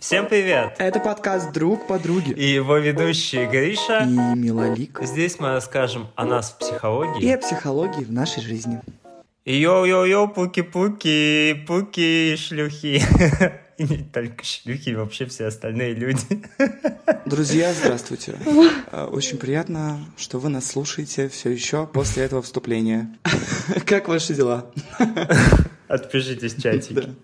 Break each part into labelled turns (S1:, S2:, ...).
S1: Всем привет!
S2: Это подкаст «Друг подруги».
S1: И его ведущие Гриша
S2: и Милолик.
S1: Здесь мы расскажем о нас в психологии.
S2: И о психологии в нашей жизни.
S1: Йоу-йоу-йоу, пуки-пуки, пуки, шлюхи. И не только шлюхи, вообще все остальные люди.
S2: Друзья, здравствуйте. А, очень приятно, что вы нас слушаете все еще после этого вступления. Как ваши дела?
S1: Отпишитесь в чатике.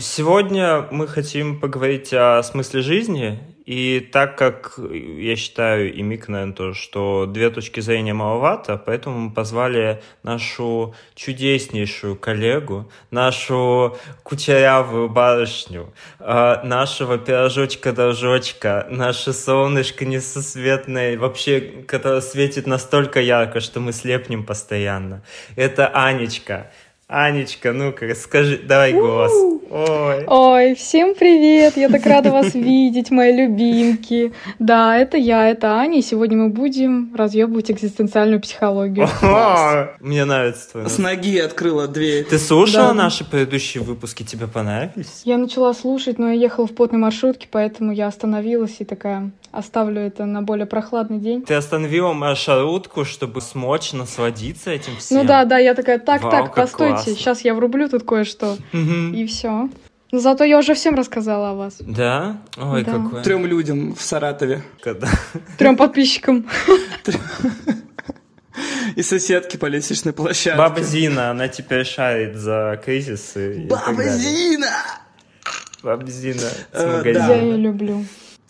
S1: Сегодня мы хотим поговорить о смысле жизни. И так как я считаю, и Мик, наверное, тоже, что две точки зрения маловато, поэтому мы позвали нашу чудеснейшую коллегу, нашу кучерявую барышню, э, нашего пирожочка-дорожочка, наше солнышко несосветное, вообще, которое светит настолько ярко, что мы слепнем постоянно. Это Анечка. Анечка, ну-ка, расскажи, давай голос.
S3: Ой. Ой, всем привет! Я так рада вас видеть, мои любимки. Да, это я, это Аня, и сегодня мы будем разъебывать экзистенциальную психологию.
S1: Мне нравится твой.
S2: С ноги открыла дверь.
S1: Ты слушала наши предыдущие выпуски? Тебе понравились?
S3: Я начала слушать, но я ехала в потной маршрутке, поэтому я остановилась и такая, оставлю это на более прохладный день.
S1: Ты остановила маршрутку, чтобы смочь насладиться этим всем?
S3: Ну да, да, я такая, так, так, классно. сейчас я врублю тут кое-что. И все. Но зато я уже всем рассказала о вас.
S1: Да? Ой, да. какой.
S2: Трем людям в Саратове.
S1: Когда?
S3: Трем подписчикам.
S2: И соседки по лестничной площадке.
S1: Баба Зина, она теперь шарит за кризисы.
S2: Баба Зина!
S1: Баба Зина с
S3: э, магазина. Я ее люблю.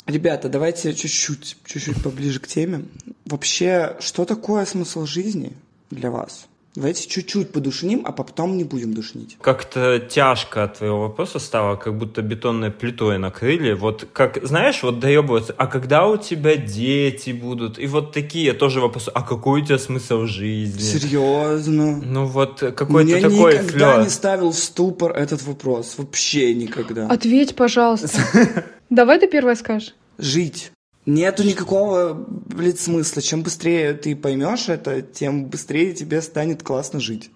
S2: Ребята, давайте чуть-чуть, чуть-чуть поближе к теме. Вообще, что такое смысл жизни для вас? Давайте чуть-чуть подушним, а потом не будем душнить.
S1: Как-то тяжко от твоего вопроса стало, как будто бетонной плитой накрыли. Вот как, знаешь, вот доебываться, а когда у тебя дети будут? И вот такие тоже вопросы, а какой у тебя смысл жизни?
S2: Серьезно?
S1: Ну вот какой-то такой
S2: никогда флёр. не ставил в ступор этот вопрос. Вообще никогда.
S3: Ответь, пожалуйста. Давай ты первая скажешь.
S2: Жить. Нету никакого, блядь, смысла. Чем быстрее ты поймешь это, тем быстрее тебе станет классно жить.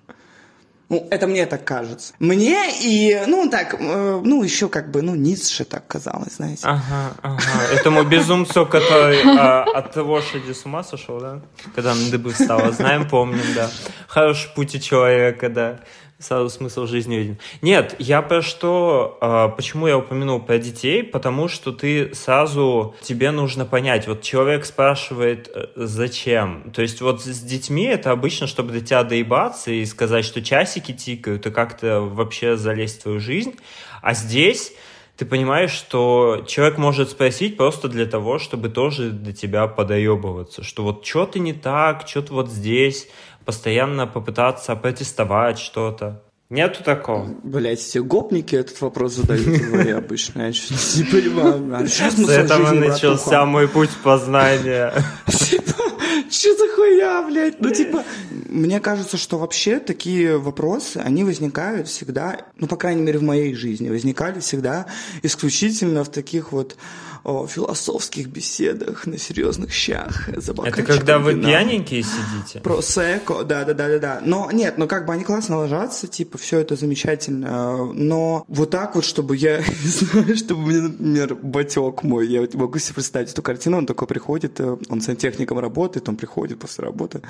S2: Ну, это мне так кажется. Мне и, ну, так, э, ну, еще как бы, ну, Ницше так казалось, знаете.
S1: Ага, ага. Этому безумцу, который а, от лошади с ума сошел, да? Когда на дыбы встала. Знаем, помним, да. Хороший путь человека, да сразу смысл жизни виден. Нет, я про что, э, почему я упомянул про детей, потому что ты сразу, тебе нужно понять, вот человек спрашивает, э, зачем. То есть вот с детьми это обычно, чтобы до тебя доебаться и сказать, что часики тикают, и как-то вообще залезть в твою жизнь. А здесь ты понимаешь, что человек может спросить просто для того, чтобы тоже до тебя подоебываться, что вот что ты не так, что ты вот здесь, постоянно попытаться протестовать что-то. Нету такого.
S2: Блять, все гопники этот вопрос задают в дворе обычно. Я не понимаю. А
S1: С этого начался мой путь познания.
S2: Типа, что за хуйня, блядь? Ну, типа, мне кажется, что вообще такие вопросы, они возникают всегда, ну, по крайней мере, в моей жизни, возникали всегда исключительно в таких вот о философских беседах на серьезных щах.
S1: За Это когда вы вина. пьяненькие сидите?
S2: Про секо, да, да, да, да, да. Но нет, ну как бы они классно ложатся, типа, все это замечательно. Но вот так вот, чтобы я, чтобы мне, например, батек мой, я могу себе представить эту картину, он такой приходит, э, он сантехником работает, он приходит после работы,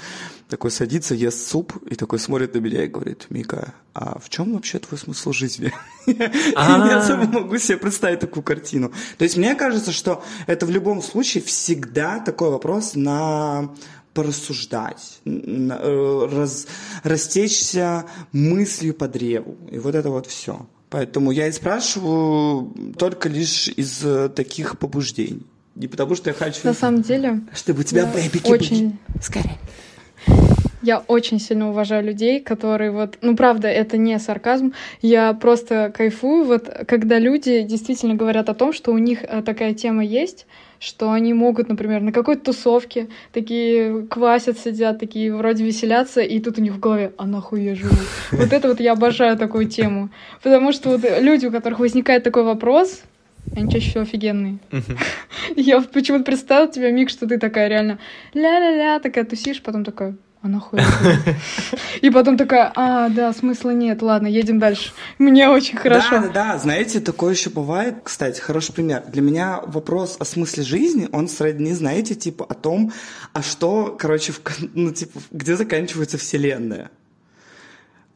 S2: такой садится, ест суп и такой смотрит на меня и говорит, Мика, а в чем вообще твой смысл жизни? Я могу себе представить такую картину. То есть мне кажется, кажется, что это в любом случае всегда такой вопрос на порассуждать, э, раз, растечься мыслью по древу. И вот это вот все. Поэтому я и спрашиваю только лишь из э, таких побуждений. Не потому что я хочу...
S3: На самом деле...
S2: Чтобы у тебя бэбики
S3: очень...
S2: были. Скорее.
S3: Я очень сильно уважаю людей, которые вот, ну правда, это не сарказм, я просто кайфую, вот когда люди действительно говорят о том, что у них э, такая тема есть, что они могут, например, на какой-то тусовке такие квасят, сидят, такие вроде веселятся, и тут у них в голове, а нахуй я живу? Вот это вот я обожаю такую тему. Потому что вот люди, у которых возникает такой вопрос, они чаще всего офигенные. Я почему-то представила тебя, Мик, что ты такая реально ля-ля-ля, такая тусишь, потом такая, а нахуй? И потом такая, а, да, смысла нет, ладно, едем дальше. Мне очень хорошо.
S2: Да, да, знаете, такое еще бывает. Кстати, хороший пример. Для меня вопрос о смысле жизни, он сродни, знаете, типа о том, а что, короче, в, ну, типа, где заканчивается вселенная.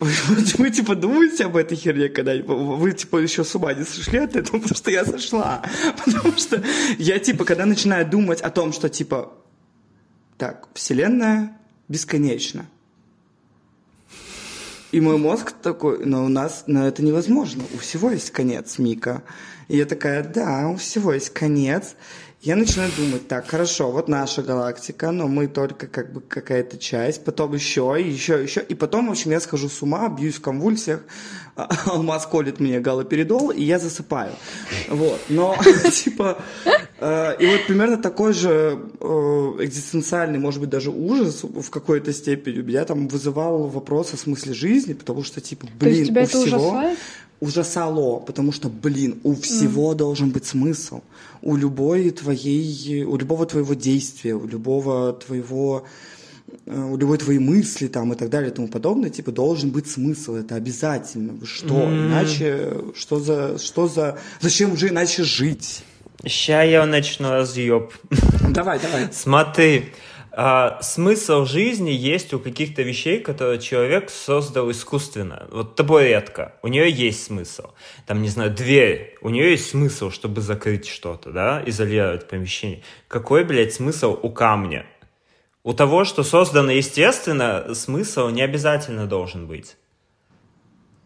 S2: Вы, типа, думаете об этой херне когда-нибудь? Вы, типа, еще с ума не сошли от этого? Потому что я сошла. Потому что я, типа, когда начинаю думать о том, что, типа, так, вселенная бесконечна. И мой мозг такой, но у нас, но это невозможно. У всего есть конец, Мика. И я такая, да, у всего есть конец. Я начинаю думать, так, хорошо, вот наша галактика, но мы только как бы какая-то часть, потом еще, еще, еще, и потом, в общем, я схожу с ума, бьюсь в конвульсиях, алмаз колет мне галоперидол, и я засыпаю. Вот, но, типа, э, и вот примерно такой же э, экзистенциальный, может быть, даже ужас в какой-то степени у меня там вызывал вопрос о смысле жизни, потому что, типа, блин, у всего... ужасало, потому что, блин, у всего mm. должен быть смысл. У любой твоей, у любого твоего действия, у любого твоего у любой твоей мысли там и так далее и тому подобное, типа, должен быть смысл, это обязательно. Что? Mm. Иначе, что за, что за, зачем же иначе жить?
S1: Ща я начну разъеб.
S2: Давай, давай.
S1: Смотри, а, смысл жизни есть у каких-то вещей, которые человек создал искусственно. Вот табуретка, у нее есть смысл. Там, не знаю, дверь, у нее есть смысл, чтобы закрыть что-то, да, изолировать помещение. Какой, блядь, смысл у камня? У того, что создано естественно, смысл не обязательно должен быть.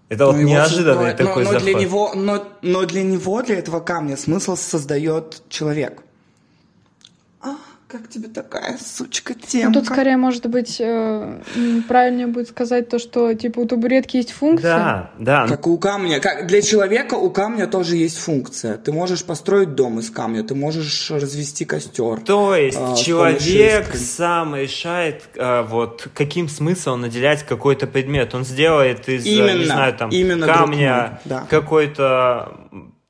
S1: Это вот неожиданный
S2: но,
S1: такой
S2: но, но
S1: заход.
S2: Для него, но, но для него, для этого камня, смысл создает человек как тебе такая сучка тема?
S3: Ну, тут скорее, может быть, э, правильнее будет сказать то, что типа у табуретки есть функция.
S1: Да, да.
S2: Как у камня. Как для человека у камня тоже есть функция. Ты можешь построить дом из камня, ты можешь развести костер.
S1: То есть а, человек сам решает, а, вот каким смыслом наделять какой-то предмет. Он сделает из,
S2: именно,
S1: не знаю, там,
S2: именно
S1: камня
S2: да.
S1: какой-то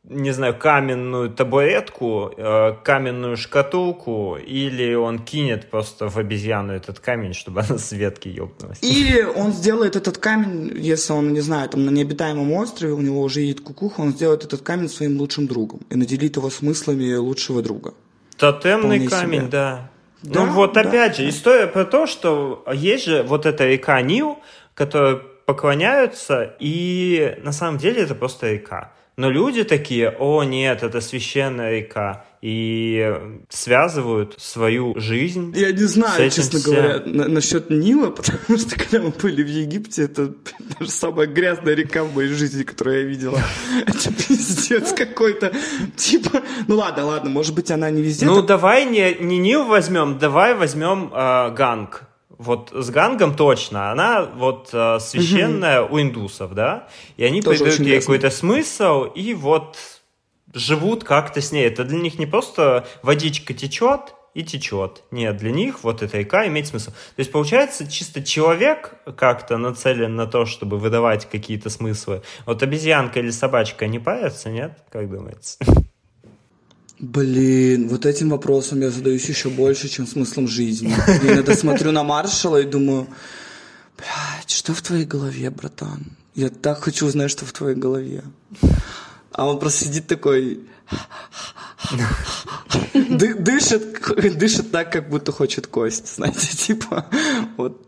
S1: не знаю, каменную табуретку, э, каменную шкатулку, или он кинет просто в обезьяну этот камень, чтобы она с ветки ёбнулась.
S2: Или он сделает этот камень, если он, не знаю, там на необитаемом острове, у него уже едет кукуха, он сделает этот камень своим лучшим другом и наделит его смыслами лучшего друга.
S1: Тотемный Вполне камень, себе. да. Да, ну вот да, опять же, история про то, что есть же вот эта река Нил, которая поклоняются, и на самом деле это просто река. Но люди такие, о нет, это священная река, и связывают свою жизнь.
S2: Я не знаю, честно всем. говоря, на, насчет Нила, потому что когда мы были в Египте, это даже самая грязная река в моей жизни, которую я видела. Это пиздец какой-то. Типа, ну ладно, ладно, может быть, она не везде.
S1: Ну давай не, не Нил возьмем, давай возьмем э, Ганг. Вот с Гангом точно, она вот э, священная угу. у индусов, да, и они Тоже придают ей какой-то смысл, и вот живут как-то с ней. Это для них не просто водичка течет и течет. Нет, для них вот эта река имеет смысл. То есть, получается, чисто человек как-то нацелен на то, чтобы выдавать какие-то смыслы. Вот обезьянка или собачка не парятся, нет? Как думаете?
S2: Блин, вот этим вопросом я задаюсь еще больше, чем смыслом жизни. Я иногда смотрю на маршала и думаю, блядь, что в твоей голове, братан? Я так хочу узнать, что в твоей голове. А он просто сидит такой... Дышит, дышит так, как будто хочет кость, знаете, типа, вот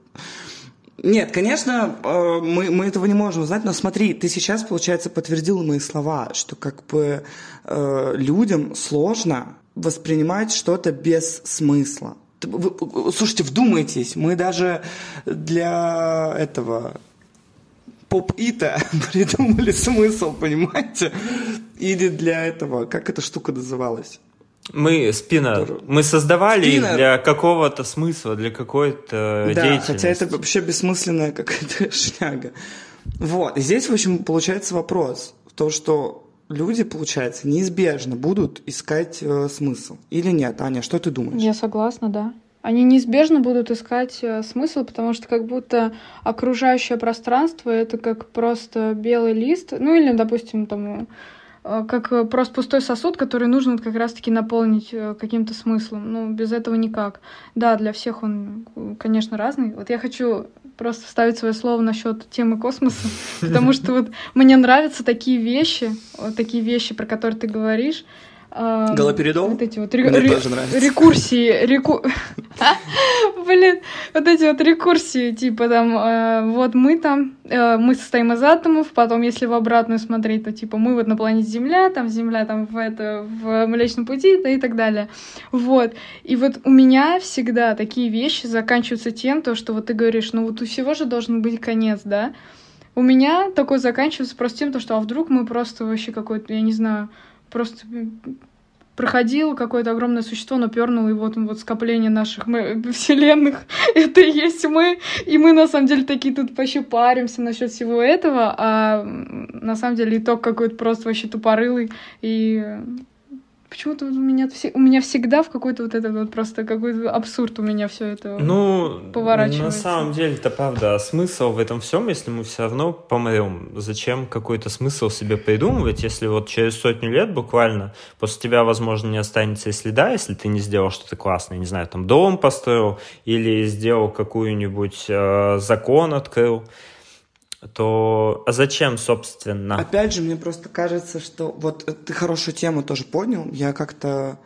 S2: нет, конечно, э, мы, мы этого не можем узнать, но смотри, ты сейчас, получается, подтвердил мои слова, что как бы э, людям сложно воспринимать что-то без смысла. Вы, слушайте, вдумайтесь, мы даже для этого поп-ита придумали смысл, понимаете? Или для этого, как эта штука называлась?
S1: Мы спина, мы создавали спина. их для какого-то смысла, для какой-то да, деятельности.
S2: хотя это вообще бессмысленная какая-то шняга. Вот, и здесь, в общем, получается вопрос. То, что люди, получается, неизбежно будут искать э, смысл. Или нет, Аня, что ты думаешь?
S3: Я согласна, да. Они неизбежно будут искать э, смысл, потому что как будто окружающее пространство — это как просто белый лист, ну или, допустим, там э, как просто пустой сосуд, который нужно как раз-таки наполнить э, каким-то смыслом. Ну, без этого никак. Да, для всех он, конечно, разный. Вот я хочу просто вставить свое слово насчет темы космоса, потому что вот мне нравятся такие вещи, вот такие вещи, про которые ты говоришь,
S2: Галоперидол?
S3: Вот эти вот ре- Мне ре- тоже нравится. рекурсии. Реку... Блин, вот эти вот рекурсии, типа там, э, вот мы там, э, мы состоим из атомов, потом, если в обратную смотреть, то типа мы вот на планете Земля, там Земля там в это, в Млечном Пути да, и так далее. Вот. И вот у меня всегда такие вещи заканчиваются тем, то, что вот ты говоришь, ну вот у всего же должен быть конец, да? У меня такой заканчивается просто тем, то, что а вдруг мы просто вообще какой-то, я не знаю, просто проходил какое-то огромное существо, но пернуло, и вот, вот скопление наших мы, вселенных, это и есть мы, и мы на самом деле такие тут вообще паримся насчет всего этого, а на самом деле итог какой-то просто вообще тупорылый, и Почему-то у меня, у меня всегда в какой-то вот этот вот просто какой-то абсурд у меня все это
S1: ну,
S3: поворачивается.
S1: На самом деле, это правда. А смысл в этом всем, если мы все равно помрем? Зачем какой-то смысл себе придумывать, если вот через сотню лет буквально после тебя, возможно, не останется и следа, если ты не сделал что-то классное, не знаю, там дом построил или сделал какую-нибудь э, закон открыл то а зачем, собственно?
S2: Опять же, мне просто кажется, что вот ты хорошую тему тоже поднял. Я как-то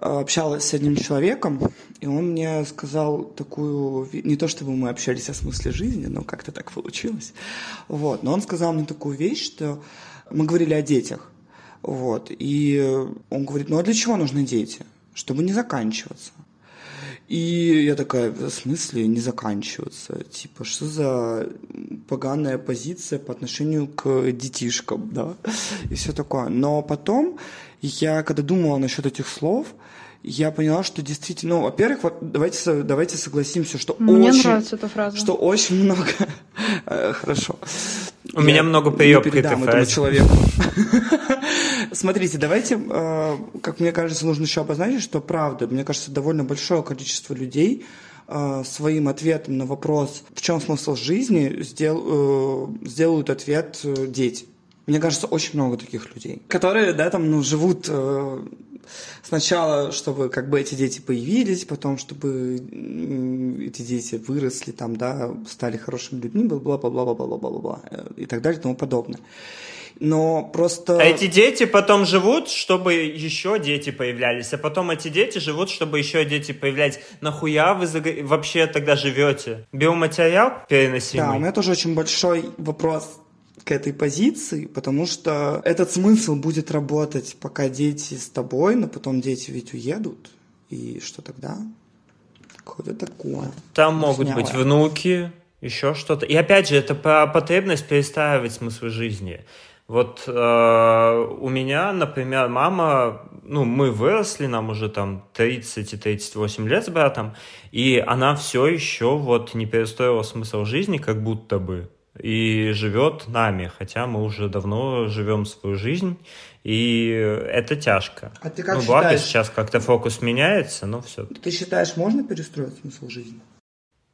S2: э, общалась с одним человеком, и он мне сказал такую... Не то чтобы мы общались о смысле жизни, но как-то так получилось. Вот. Но он сказал мне такую вещь, что мы говорили о детях. Вот. И он говорит, ну а для чего нужны дети? Чтобы не заканчиваться. И я такая, в смысле не заканчиваться? Типа, что за поганая позиция по отношению к детишкам, да? И все такое. Но потом я, когда думала насчет этих слов, я поняла, что действительно, ну, во-первых, вот, давайте, давайте согласимся, что
S3: Мне
S2: очень,
S3: нравится эта фраза.
S2: Что очень много... Э, хорошо.
S1: У меня много приёб к этой
S2: фразе. человеку. Смотрите, давайте, э, как мне кажется, нужно еще обозначить, что правда, мне кажется, довольно большое количество людей э, своим ответом на вопрос, в чем смысл жизни, сдел, сделают ответ дети. Мне кажется, очень много таких людей, которые, да, там, ну, живут сначала, чтобы как бы эти дети появились, потом, чтобы эти дети выросли, там, да, стали хорошими людьми, бла-бла-бла-бла-бла-бла-бла, и так далее и тому подобное. Но просто...
S1: А эти дети потом живут, чтобы еще дети появлялись, а потом эти дети живут, чтобы еще дети появлялись. Нахуя вы вообще тогда живете? Биоматериал переносимый?
S2: Да, у меня тоже очень большой вопрос к этой позиции, потому что этот смысл будет работать, пока дети с тобой, но потом дети ведь уедут. И что тогда? Какое-то такое.
S1: Там могут Сняло. быть внуки, еще что-то. И опять же, это потребность перестраивать смысл жизни. Вот э, у меня, например, мама, ну, мы выросли, нам уже там 30 и 38 лет с братом, и она все еще вот не перестроила смысл жизни, как будто бы и живет нами, хотя мы уже давно живем свою жизнь, и это тяжко.
S2: А ты как
S1: ну,
S2: считаешь?
S1: благо сейчас как-то фокус меняется, но все.
S2: Ты считаешь, можно перестроить смысл жизни?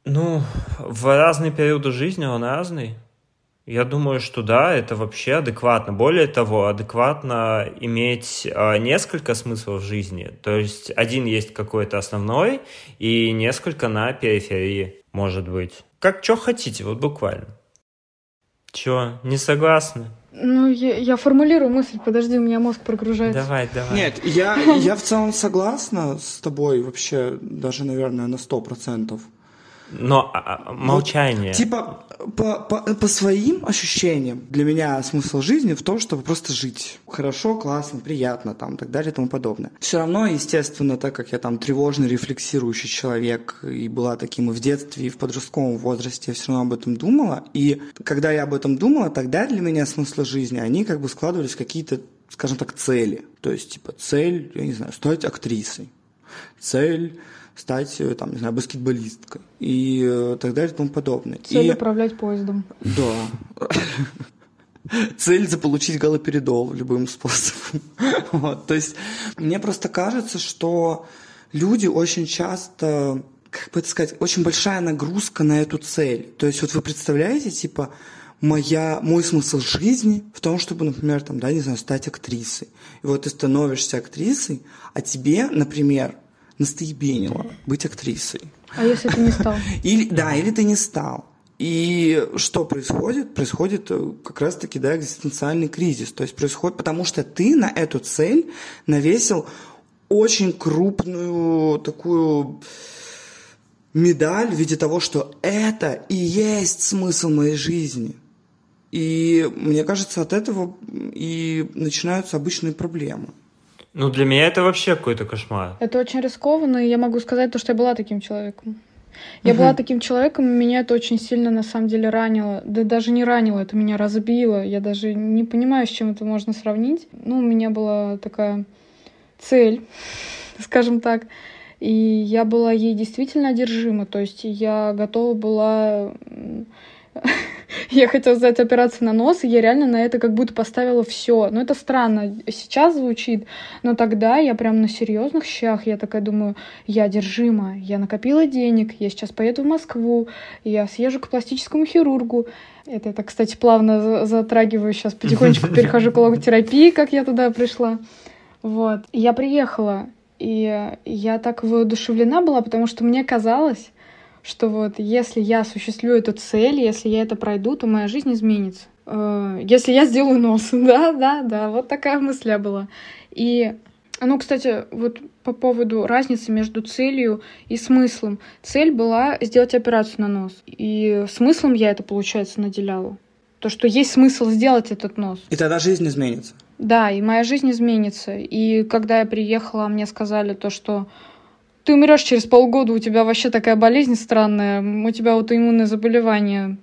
S1: Ну, в разные периоды жизни он разный. Я думаю, что да, это вообще адекватно. Более того, адекватно иметь э, несколько смыслов жизни. То есть один есть какой-то основной и несколько на периферии, может быть. Как что хотите, вот буквально. Чё, не согласны?
S3: Ну, я, я формулирую мысль, подожди, у меня мозг прогружается.
S1: Давай, давай.
S2: Нет, я, я в целом согласна с тобой вообще, даже, наверное, на сто процентов.
S1: Но а, а молчание.
S2: Вот, типа, по, по, по своим ощущениям, для меня смысл жизни в том, чтобы просто жить. Хорошо, классно, приятно, там, так далее и тому подобное. Все равно, естественно, так как я там тревожный, рефлексирующий человек, и была таким и в детстве, и в подростковом возрасте, я все равно об этом думала. И когда я об этом думала, тогда для меня смысл жизни, они как бы складывались в какие-то, скажем так, цели. То есть, типа, цель, я не знаю, стать актрисой. Цель стать, э, там, не знаю, баскетболисткой и э, так далее и тому подобное.
S3: Цель
S2: и...
S3: управлять поездом.
S2: Да. Цель заполучить галоперидол любым способом. вот. То есть мне просто кажется, что люди очень часто, как бы это сказать, очень большая нагрузка на эту цель. То есть вот вы представляете, типа, моя, мой смысл жизни в том, чтобы, например, там, да, не знаю, стать актрисой. И вот ты становишься актрисой, а тебе, например, настоебенило быть актрисой.
S3: А если ты не стал?
S2: Или, да, или ты не стал. И что происходит? Происходит э, как раз-таки, да, экзистенциальный кризис. То есть происходит, потому что ты на эту цель навесил очень крупную такую медаль в виде того, что это и есть смысл моей жизни. И мне кажется, от этого и начинаются обычные проблемы.
S1: Ну, для меня это вообще какой-то кошмар.
S3: Это очень рискованно, и я могу сказать то, что я была таким человеком. Я угу. была таким человеком, и меня это очень сильно на самом деле ранило. Да даже не ранило, это меня разбило. Я даже не понимаю, с чем это можно сравнить. Ну, у меня была такая цель, скажем так. И я была ей действительно одержима. То есть я готова была я хотела сделать операцию на нос, и я реально на это как будто поставила все. Ну, это странно сейчас звучит, но тогда я прям на серьезных щах, я такая думаю, я одержима, я накопила денег, я сейчас поеду в Москву, я съезжу к пластическому хирургу. Это, это кстати, плавно затрагиваю сейчас, потихонечку перехожу к логотерапии, как я туда пришла. Вот. Я приехала, и я так воодушевлена была, потому что мне казалось, что вот если я осуществлю эту цель, если я это пройду, то моя жизнь изменится. Э, если я сделаю нос, да, да, да, вот такая мысль была. И, ну, кстати, вот по поводу разницы между целью и смыслом. Цель была сделать операцию на нос, и смыслом я это, получается, наделяла. То, что есть смысл сделать этот нос.
S2: И тогда жизнь изменится.
S3: Да, и моя жизнь изменится. И когда я приехала, мне сказали то, что ты умрешь через полгода, у тебя вообще такая болезнь странная, у тебя аутоиммунное заболевание.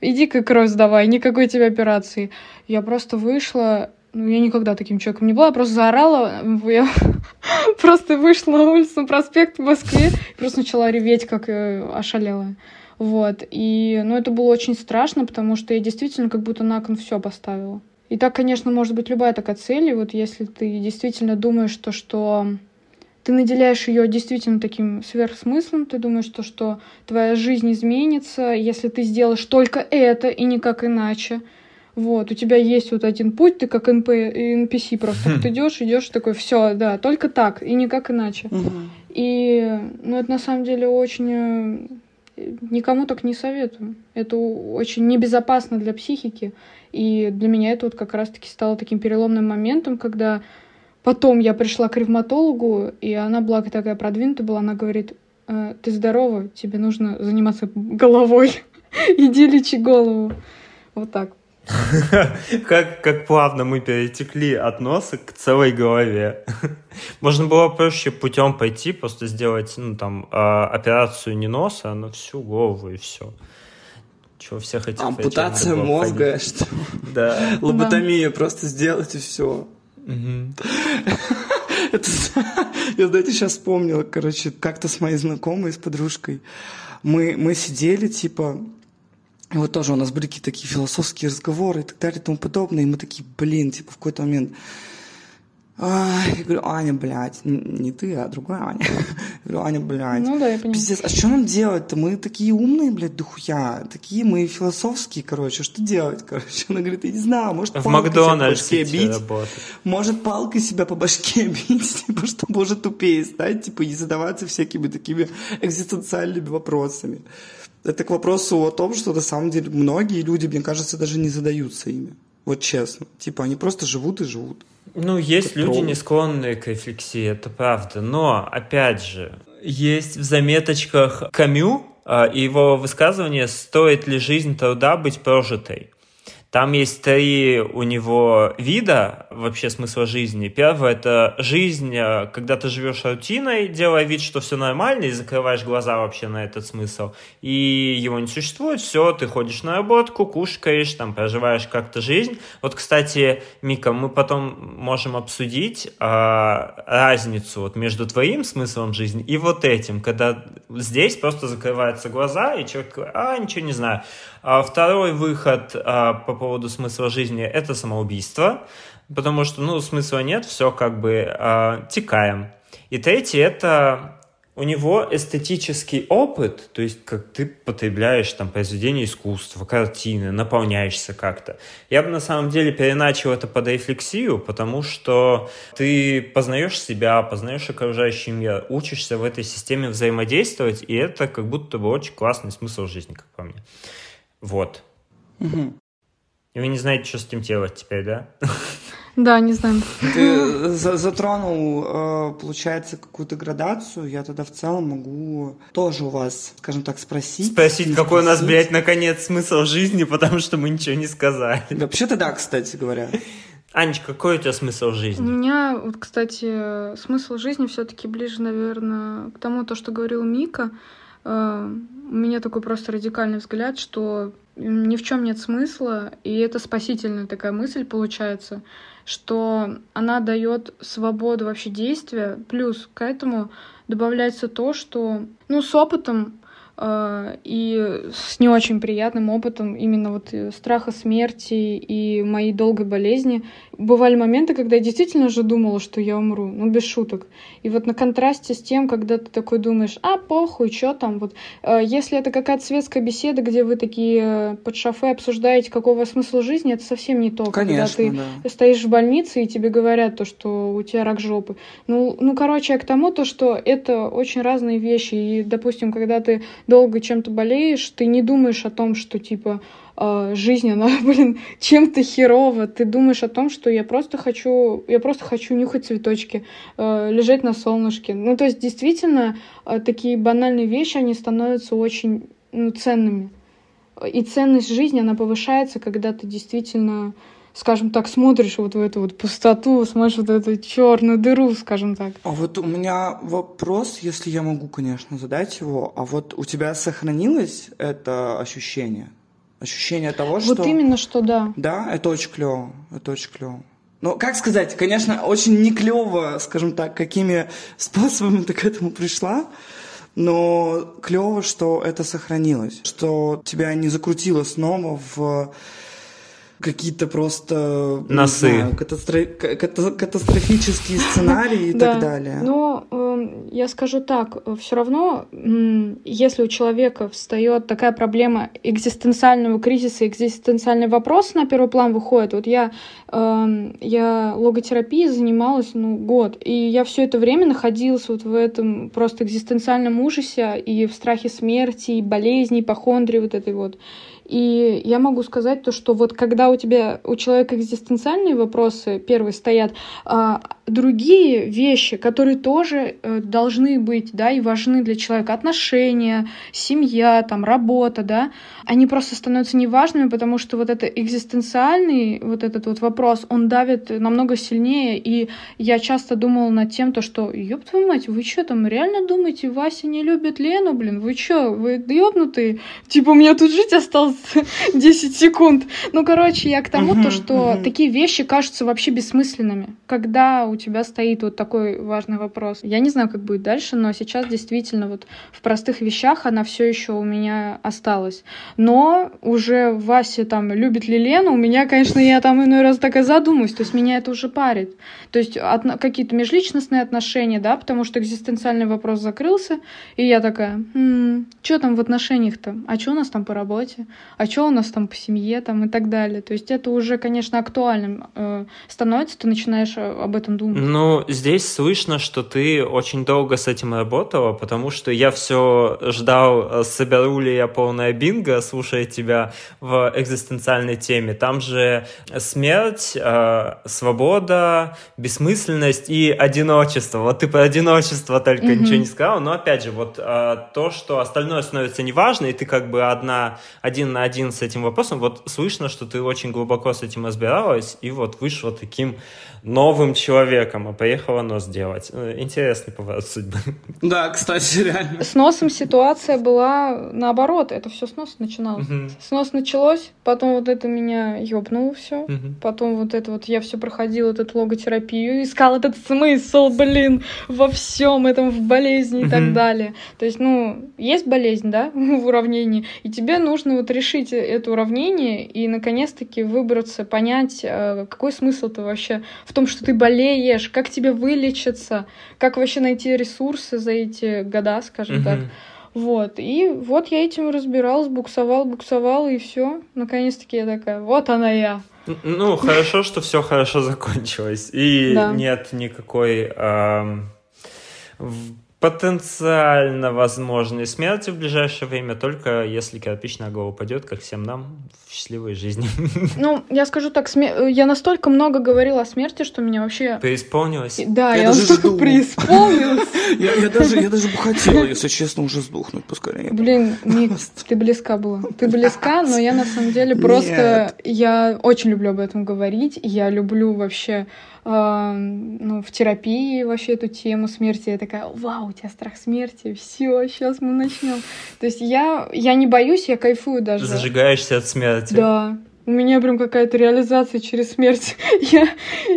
S3: Иди-ка кровь сдавай, никакой тебе операции. Я просто вышла, ну, я никогда таким человеком не была, я просто заорала, я просто вышла на улицу, на проспект в Москве, просто начала реветь, как э, ошалелая. Вот, и, ну, это было очень страшно, потому что я действительно как будто на кон все поставила. И так, конечно, может быть любая такая цель, и вот если ты действительно думаешь, то, что ты наделяешь ее действительно таким сверхсмыслом, ты думаешь, то, что твоя жизнь изменится, если ты сделаешь только это и никак иначе. Вот, у тебя есть вот один путь, ты как НП, NPC просто вот идешь, идешь такой, все, да, только так и никак иначе. И, ну, это на самом деле очень э, никому так не советую. Это очень небезопасно для психики. И для меня это вот как раз-таки стало таким переломным моментом, когда Потом я пришла к ревматологу, и она, благо такая продвинутая была, она говорит, «Э, ты здорова, тебе нужно заниматься головой, иди лечи голову. Вот так.
S1: Как, как плавно мы перетекли от носа к целой голове. Можно было проще путем пойти, просто сделать ну, там, а, операцию не носа, а на всю голову и все. Чего всех этих
S2: Ампутация мозга, что?
S1: Да.
S2: Лоботомия, просто сделать и все. Это, я, знаете, сейчас вспомнила, короче, как-то с моей знакомой, с подружкой. Мы, мы сидели, типа, вот тоже у нас были какие-то такие философские разговоры и так далее и тому подобное. И мы такие, блин, типа, в какой-то момент а, я говорю, Аня, блядь, не ты, а другая Аня. Я говорю, Аня, блядь.
S3: Ну да, я понимаю.
S2: Пиздец, а что нам делать-то? Мы такие умные, блядь, дохуя. Такие мы философские, короче. Что делать, короче? Она говорит, я не знаю, может,
S1: В Макдональдсе себя
S2: бить. Может, палкой себя по башке бить, типа, чтобы уже тупее стать, типа, и задаваться всякими такими экзистенциальными вопросами. Это к вопросу о том, что на самом деле многие люди, мне кажется, даже не задаются ими. Вот честно. Типа, они просто живут и живут.
S1: Ну, есть люди, не склонные к рефлексии, это правда. Но, опять же, есть в заметочках Камю а, и его высказывание «Стоит ли жизнь труда быть прожитой?» Там есть три у него вида вообще смысла жизни. Первое — это жизнь, э, когда ты живешь рутиной, делая вид, что все нормально, и закрываешь глаза вообще на этот смысл. И его не существует, все, ты ходишь на работу, кушаешь, там, проживаешь как-то жизнь. Вот, кстати, Мика, мы потом можем обсудить а, разницу вот между твоим смыслом жизни и вот этим, когда здесь просто закрываются глаза, и человек, а, ничего не знаю. А второй выход а, по поводу смысла жизни – это самоубийство, потому что, ну, смысла нет, все как бы а, текаем. И третий – это у него эстетический опыт, то есть как ты потребляешь там произведения искусства, картины, наполняешься как-то. Я бы на самом деле переначал это под рефлексию, потому что ты познаешь себя, познаешь окружающий мир, учишься в этой системе взаимодействовать, и это как будто бы очень классный смысл жизни, как по мне. Вот. Угу. И вы не знаете, что с этим делать теперь, да?
S3: Да, не знаю.
S2: Ты затронул, э, получается, какую-то градацию. Я тогда в целом могу тоже у вас, скажем так, спросить.
S1: Спросить, какой у нас, блядь, наконец смысл жизни, потому что мы ничего не сказали.
S2: Вообще-то да, кстати говоря.
S1: Анечка, какой у тебя смысл жизни?
S3: У меня, вот, кстати, смысл жизни все-таки ближе, наверное, к тому, то, что говорил Мика. Э, у меня такой просто радикальный взгляд, что ни в чем нет смысла, и это спасительная такая мысль получается, что она дает свободу вообще действия, плюс к этому добавляется то, что ну, с опытом и с не очень приятным опытом именно вот э, страха смерти и моей долгой болезни. Бывали моменты, когда я действительно же думала, что я умру, ну без шуток. И вот на контрасте с тем, когда ты такой думаешь, а похуй, что там, вот э, если это какая-то светская беседа, где вы такие э, под шофе обсуждаете, какого смысла жизни, это совсем не то,
S2: Конечно,
S3: когда ты
S2: да.
S3: стоишь в больнице и тебе говорят то, что у тебя рак жопы. Ну, ну короче, я к тому то, что это очень разные вещи. И, допустим, когда ты долго чем-то болеешь, ты не думаешь о том, что типа э, жизнь, она, блин, чем-то херово. Ты думаешь о том, что я просто хочу, я просто хочу нюхать цветочки, э, лежать на солнышке. Ну, то есть, действительно, э, такие банальные вещи, они становятся очень ну, ценными. И ценность жизни, она повышается, когда ты действительно скажем так, смотришь вот в эту вот пустоту, смотришь вот эту черную дыру, скажем так.
S2: А вот у меня вопрос, если я могу, конечно, задать его. А вот у тебя сохранилось это ощущение? Ощущение того, что...
S3: Вот именно что, да.
S2: Да, это очень клево, это очень клево. Ну, как сказать, конечно, очень не клево, скажем так, какими способами ты к этому пришла, но клево, что это сохранилось, что тебя не закрутило снова в какие-то просто
S1: носы,
S2: знаю, катастро... катастрофические сценарии и так далее.
S3: Но э, я скажу так, все равно, э, если у человека встает такая проблема экзистенциального кризиса, экзистенциальный вопрос на первый план выходит. Вот я э, я логотерапией занималась ну год, и я все это время находилась вот в этом просто экзистенциальном ужасе и в страхе смерти, и болезней, ипохондрии вот этой вот. И я могу сказать то, что вот когда у тебя, у человека экзистенциальные вопросы первые стоят, а другие вещи, которые тоже э, должны быть, да, и важны для человека, отношения, семья, там, работа, да, они просто становятся неважными, потому что вот это экзистенциальный вот этот вот вопрос, он давит намного сильнее, и я часто думала над тем, то, что, ёб твою мать, вы что там, реально думаете, Вася не любит Лену, блин, вы что, вы ёбнутые? Типа, у меня тут жить осталось 10 секунд. Ну, короче, я к тому, то, что такие вещи кажутся вообще бессмысленными, когда у тебя стоит вот такой важный вопрос. Я не знаю, как будет дальше, но сейчас действительно вот в простых вещах она все еще у меня осталась. Но уже Вася там любит ли Лену, у меня, конечно, я там иной раз такая задумаюсь, то есть меня это уже парит. То есть от, какие-то межличностные отношения, да, потому что экзистенциальный вопрос закрылся, и я такая, м-м, что там в отношениях-то? А что у нас там по работе? А что у нас там по семье там и так далее? То есть это уже, конечно, актуальным э, становится, ты начинаешь э, об этом думать.
S1: Ну, здесь слышно, что ты очень долго с этим работала, потому что я все ждал, э, соберу ли я полное бинго, слушая тебя в экзистенциальной теме. Там же смерть, э, свобода, бессмысленность и одиночество. Вот ты про одиночество только mm-hmm. ничего не сказал, но опять же, вот э, то, что остальное становится неважно, и ты как бы одна, один на один с этим вопросом, вот слышно, что ты очень глубоко с этим разбиралась, и вот вышла таким новым человеком, а поехала нос делать. Э, интересный поворот судьбы.
S2: Да, кстати, реально.
S3: С носом ситуация была наоборот. Это все с носа начиналось. Угу. С носа началось, потом вот это меня ёбнуло все. Угу. Потом вот это вот я все проходила, эту логотерапию, искала этот смысл, блин, во всем этом, в болезни угу. и так далее. То есть, ну, есть болезнь, да, в уравнении, и тебе нужно вот решить это уравнение и наконец-таки выбраться, понять, э, какой смысл-то вообще в том, что ты болеешь, переболеешь, как тебе вылечиться, как вообще найти ресурсы за эти года, скажем
S1: Мгм.
S3: так. Вот, и вот я этим разбиралась, буксовал, буксовал, и все. Наконец-таки я такая, вот она я.
S1: Ну, хорошо, что все хорошо закончилось. И
S3: Да.
S1: нет никакой потенциально возможной смерти в ближайшее время, только если кирпич на голову пойдет, как всем нам в счастливой жизни.
S3: Ну, я скажу так, сме- я настолько много говорила о смерти, что меня вообще...
S1: Преисполнилось.
S3: Да,
S2: Я
S3: я,
S2: даже
S3: настолько
S2: жду.
S3: преисполнилась.
S2: Я, я даже, я даже бы хотел, если честно, уже сдохнуть поскорее.
S3: Блин, Ник, ты близка была. Ты близка, но я на самом деле просто... Я очень люблю об этом говорить. Я люблю вообще ну, в терапии вообще эту тему смерти. Я такая, вау, у тебя страх смерти, все, сейчас мы начнем. То есть я, я не боюсь, я кайфую даже.
S1: Зажигаешься от смерти.
S3: Да. У меня прям какая-то реализация через смерть. Я,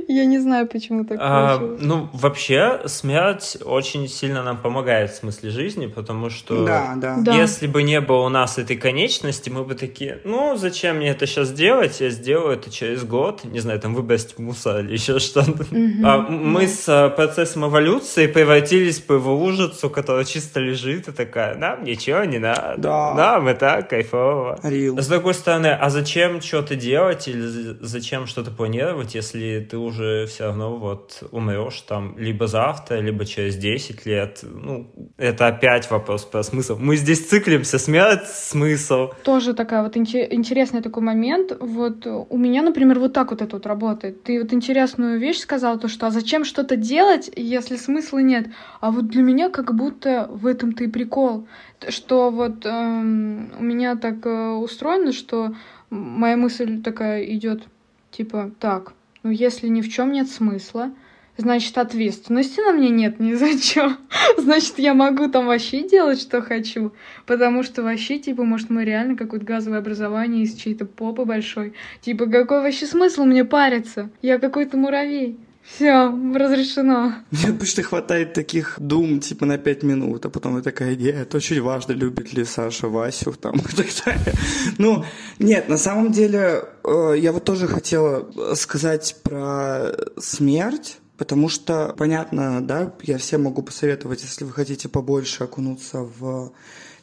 S3: я не знаю, почему так
S1: А,
S3: получилось.
S1: ну, вообще, смерть очень сильно нам помогает в смысле жизни, потому что
S2: Да, да.
S3: Да.
S1: если бы не было у нас этой конечности, мы бы такие, ну, зачем мне это сейчас делать? Я сделаю это через год, не знаю, там, выбросить мусор или еще что-то.
S3: Мгм.
S1: А мы с а, процессом эволюции превратились бы в лужицу, которая чисто лежит и такая, нам ничего не надо,
S2: Да.
S1: нам и так кайфово.
S2: Рил.
S1: С другой стороны, а зачем что-то делать или зачем что-то планировать, если ты уже все равно вот умрешь там либо завтра, либо через 10 лет? Ну, это опять вопрос про смысл. Мы здесь циклимся, смерть, смысл.
S3: тоже такая вот инте- интересный такой момент. Вот у меня, например, вот так вот это вот работает. Ты вот интересную вещь сказал, то что а зачем что-то делать, если смысла нет? А вот для меня как будто в этом-то и прикол, что вот эм, у меня так э, устроено, что моя мысль такая идет, типа, так, ну если ни в чем нет смысла, значит ответственности на мне нет ни за что. Значит, я могу там вообще делать, что хочу. Потому что вообще, типа, может, мы реально какое-то газовое образование из чьей-то попы большой. Типа, какой вообще смысл мне париться? Я какой-то муравей. Все, разрешено.
S2: Мне обычно хватает таких дум, типа, на пять минут, а потом я такая, нет, очень важно, любит ли Саша Васю, там, и так далее. Ну, нет, на самом деле, э, я вот тоже хотела сказать про смерть, потому что, понятно, да, я всем могу посоветовать, если вы хотите побольше окунуться в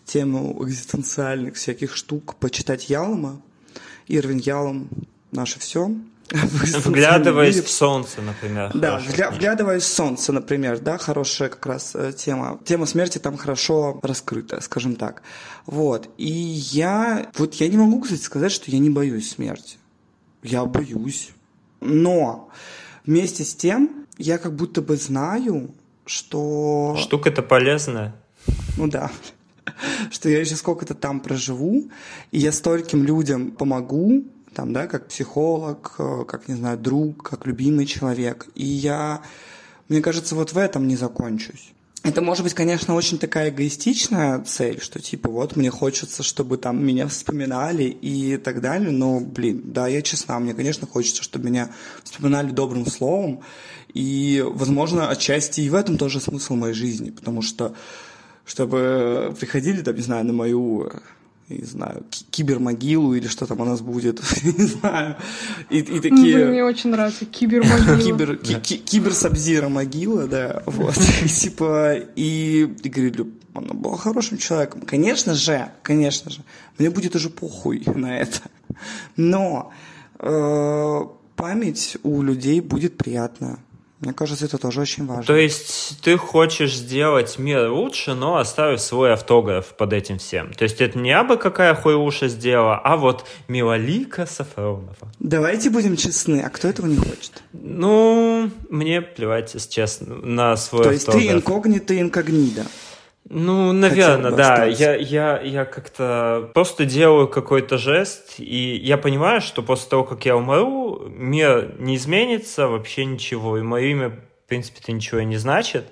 S2: тему экзистенциальных всяких штук, почитать Ялма. Ирвин Ялом наше все.
S1: Вглядываясь в солнце, например.
S2: Да, вгля- вглядываясь в солнце, например, да, хорошая как раз э, тема. Тема смерти там хорошо раскрыта, скажем так. Вот. И я, вот я не могу, кстати, сказать, что я не боюсь смерти. Я боюсь. Но вместе с тем я как будто бы знаю, что...
S1: Штука-то полезная.
S2: Ну да. Что я еще сколько-то там проживу, и я стольким людям помогу, там, да, как психолог, э, как, не знаю, друг, как любимый человек. И я, мне кажется, вот в этом не закончусь. Это может быть, конечно, очень такая эгоистичная цель, что типа вот мне хочется, чтобы там меня вспоминали и так далее, но, блин, да, я честна, мне, конечно, хочется, чтобы меня вспоминали добрым словом, и, возможно, отчасти и в этом тоже смысл моей жизни, потому что чтобы приходили, там, не знаю, на мою не знаю, ки- кибермогилу или что там у нас будет, не знаю, и, и
S3: Блин,
S2: такие...
S3: мне очень нравится кибермогила.
S2: Кибер, ки- ки- киберсабзира могила, да, вот, и, типа, и, и говорили, она была хорошим человеком. Конечно же, конечно же, мне будет уже похуй на это, но э, память у людей будет приятная. Мне кажется, это тоже очень важно.
S1: То есть ты хочешь сделать мир лучше, но оставив свой автограф под этим всем. То есть это не абы какая хуйуша сделала, а вот Милолика Сафронова.
S2: Давайте будем честны, а кто этого не хочет?
S1: Ну, мне плевать, если честно, на свой
S2: То есть ты
S1: автограф.
S2: инкогнито инкогнида.
S1: Ну, наверное, да. Я, я, я как-то просто делаю какой-то жест, и я понимаю, что после того, как я умру, мир не изменится, вообще ничего, и мое имя, в принципе-то, ничего и не значит.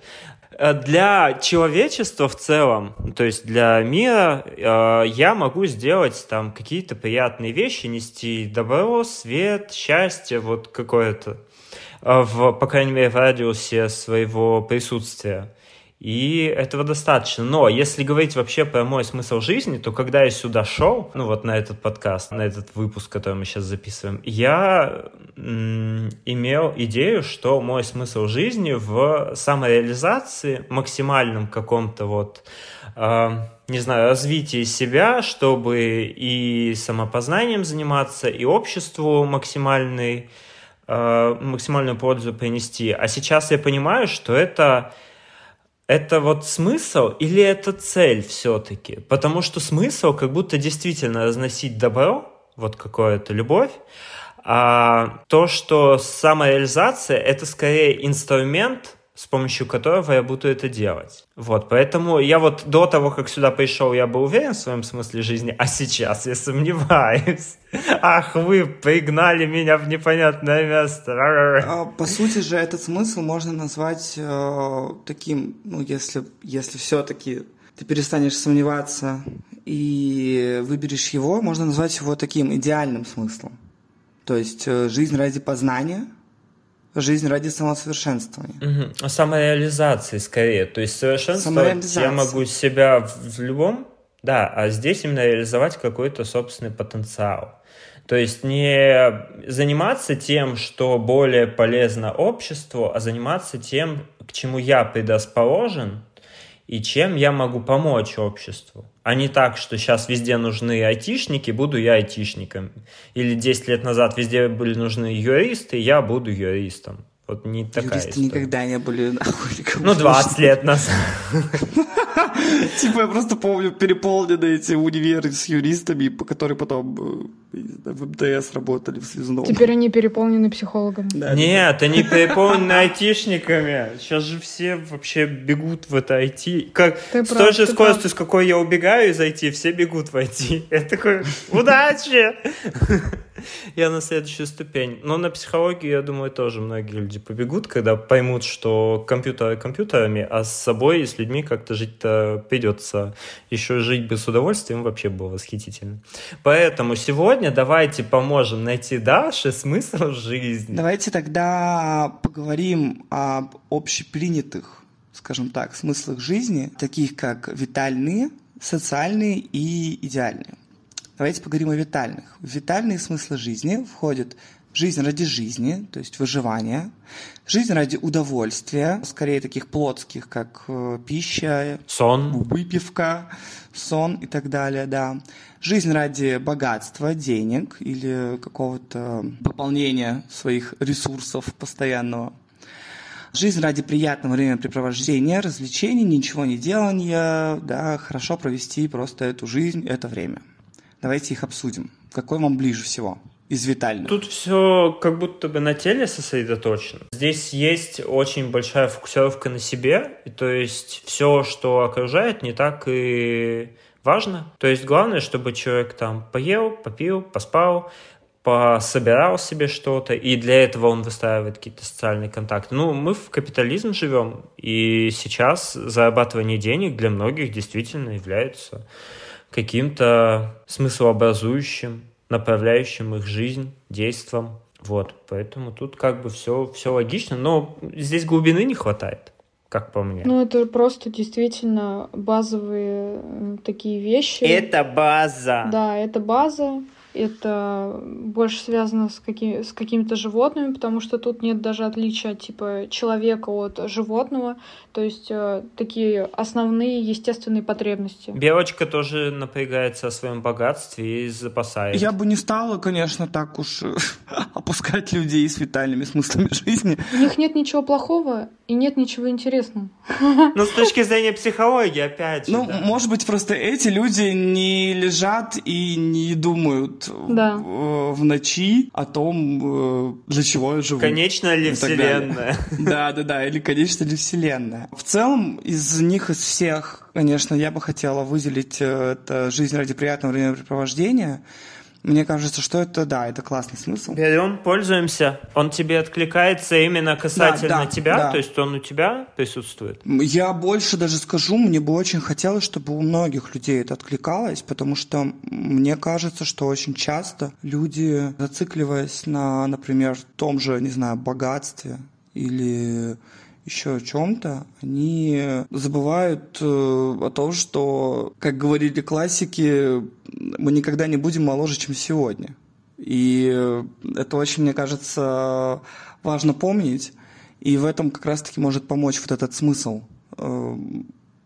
S1: Э, Для человечества в целом, то есть для мира, э, я могу сделать там какие-то приятные вещи, нести добро, свет, счастье, вот какое-то, э, в, по крайней мере, в радиусе своего присутствия. И этого достаточно. Но если говорить вообще про мой смысл жизни, то когда я сюда шел, ну вот на этот подкаст, на этот выпуск, который мы сейчас записываем, я имел идею, что мой смысл жизни в самореализации, максимальном каком-то вот э, не знаю, развитии себя, чтобы и самопознанием заниматься, и обществу максимальный, э, максимальную пользу принести. А сейчас я понимаю, что это это вот смысл или это цель все-таки? Потому что смысл как будто действительно разносить добро, вот какое-то любовь, а то, что самореализация, это скорее инструмент, с помощью которого я буду это делать. Вот, поэтому я вот до того, как сюда пришел, я был уверен в своем смысле жизни, а сейчас я сомневаюсь. Ах, вы пригнали меня в непонятное место.
S2: А, по сути же, этот смысл можно назвать э, таким, ну, если, если все-таки ты перестанешь сомневаться и выберешь его, можно назвать его таким идеальным смыслом. То есть э, жизнь ради познания – жизнь ради самосовершенствования.
S1: Угу. Самореализации скорее. То есть совершенствовать я могу себя в, любом, да, а здесь именно реализовать какой-то собственный потенциал. То есть не заниматься тем, что более полезно обществу, а заниматься тем, к чему я предрасположен и чем я могу помочь обществу. А не так, что сейчас везде нужны айтишники, буду я айтишником. Или 10 лет назад везде были нужны юристы, я буду юристом. Вот не такая
S2: Юристы история. никогда не были нахуй.
S1: Ну, 20 лет назад.
S2: Типа я просто помню переполненные эти универы с юристами, по которые потом э, в МТС работали в связном.
S3: Теперь они переполнены психологами.
S1: Нет, они переполнены айтишниками. Сейчас же все вообще бегут в это IT. Как, с той же скоростью, с какой я убегаю из IT, все бегут в IT. Я такой, удачи! Я на следующую ступень. Но на психологию, я думаю, тоже многие люди побегут, когда поймут, что компьютеры компьютерами, а с собой и с людьми как-то жить-то придется. Еще жить бы с удовольствием вообще было восхитительно. Поэтому сегодня давайте поможем найти Даше смысл жизни.
S2: Давайте тогда поговорим об общепринятых, скажем так, смыслах жизни, таких как витальные, социальные и идеальные. Давайте поговорим о витальных. В витальные смыслы жизни входят жизнь ради жизни, то есть выживание, жизнь ради удовольствия, скорее таких плотских, как э, пища,
S1: сон,
S2: выпивка, сон и так далее, да. Жизнь ради богатства, денег или какого-то пополнения своих ресурсов постоянного. Жизнь ради приятного времяпрепровождения, развлечений, ничего не делания, да, хорошо провести просто эту жизнь, это время. Давайте их обсудим. Какой вам ближе всего? Из витальных?
S1: Тут все как будто бы на теле сосредоточено. Здесь есть очень большая фокусировка на себе, и то есть все, что окружает, не так и важно. То есть главное, чтобы человек там поел, попил, поспал, пособирал себе что-то, и для этого он выстраивает какие-то социальные контакты. Ну, мы в капитализм живем, и сейчас зарабатывание денег для многих действительно является каким-то смыслообразующим, направляющим их жизнь, действом. Вот, поэтому тут как бы все, все логично, но здесь глубины не хватает, как по мне.
S3: Ну, это просто действительно базовые такие вещи.
S1: Это база.
S3: Да, это база это больше связано с, какими, с какими-то животными, потому что тут нет даже отличия типа человека от животного, то есть э, такие основные естественные потребности.
S1: Белочка тоже напрягается о своем богатстве и запасает.
S2: Я бы не стала, конечно, так уж э, опускать людей с витальными смыслами жизни.
S3: У них нет ничего плохого и нет ничего интересного.
S1: Ну, с точки зрения психологии, опять же.
S2: Ну, да. может быть, просто эти люди не лежат и не думают
S3: да.
S2: в, в ночи о том, э, для чего я живу.
S1: Конечно ли Вселенная?
S2: Да, да, да, или конечно ли Вселенная. В целом, из них, из всех, конечно, я бы хотела выделить э, это «Жизнь ради приятного времяпрепровождения», мне кажется, что это, да, это классный смысл.
S1: Берем, пользуемся. Он тебе откликается именно касательно да, да, тебя, да. то есть он у тебя присутствует?
S2: Я больше даже скажу, мне бы очень хотелось, чтобы у многих людей это откликалось, потому что мне кажется, что очень часто люди, зацикливаясь на, например, том же, не знаю, богатстве или еще о чем-то, они забывают э, о том, что, как говорили классики, мы никогда не будем моложе, чем сегодня. И это очень, мне кажется, важно помнить. И в этом как раз-таки может помочь вот этот смысл э,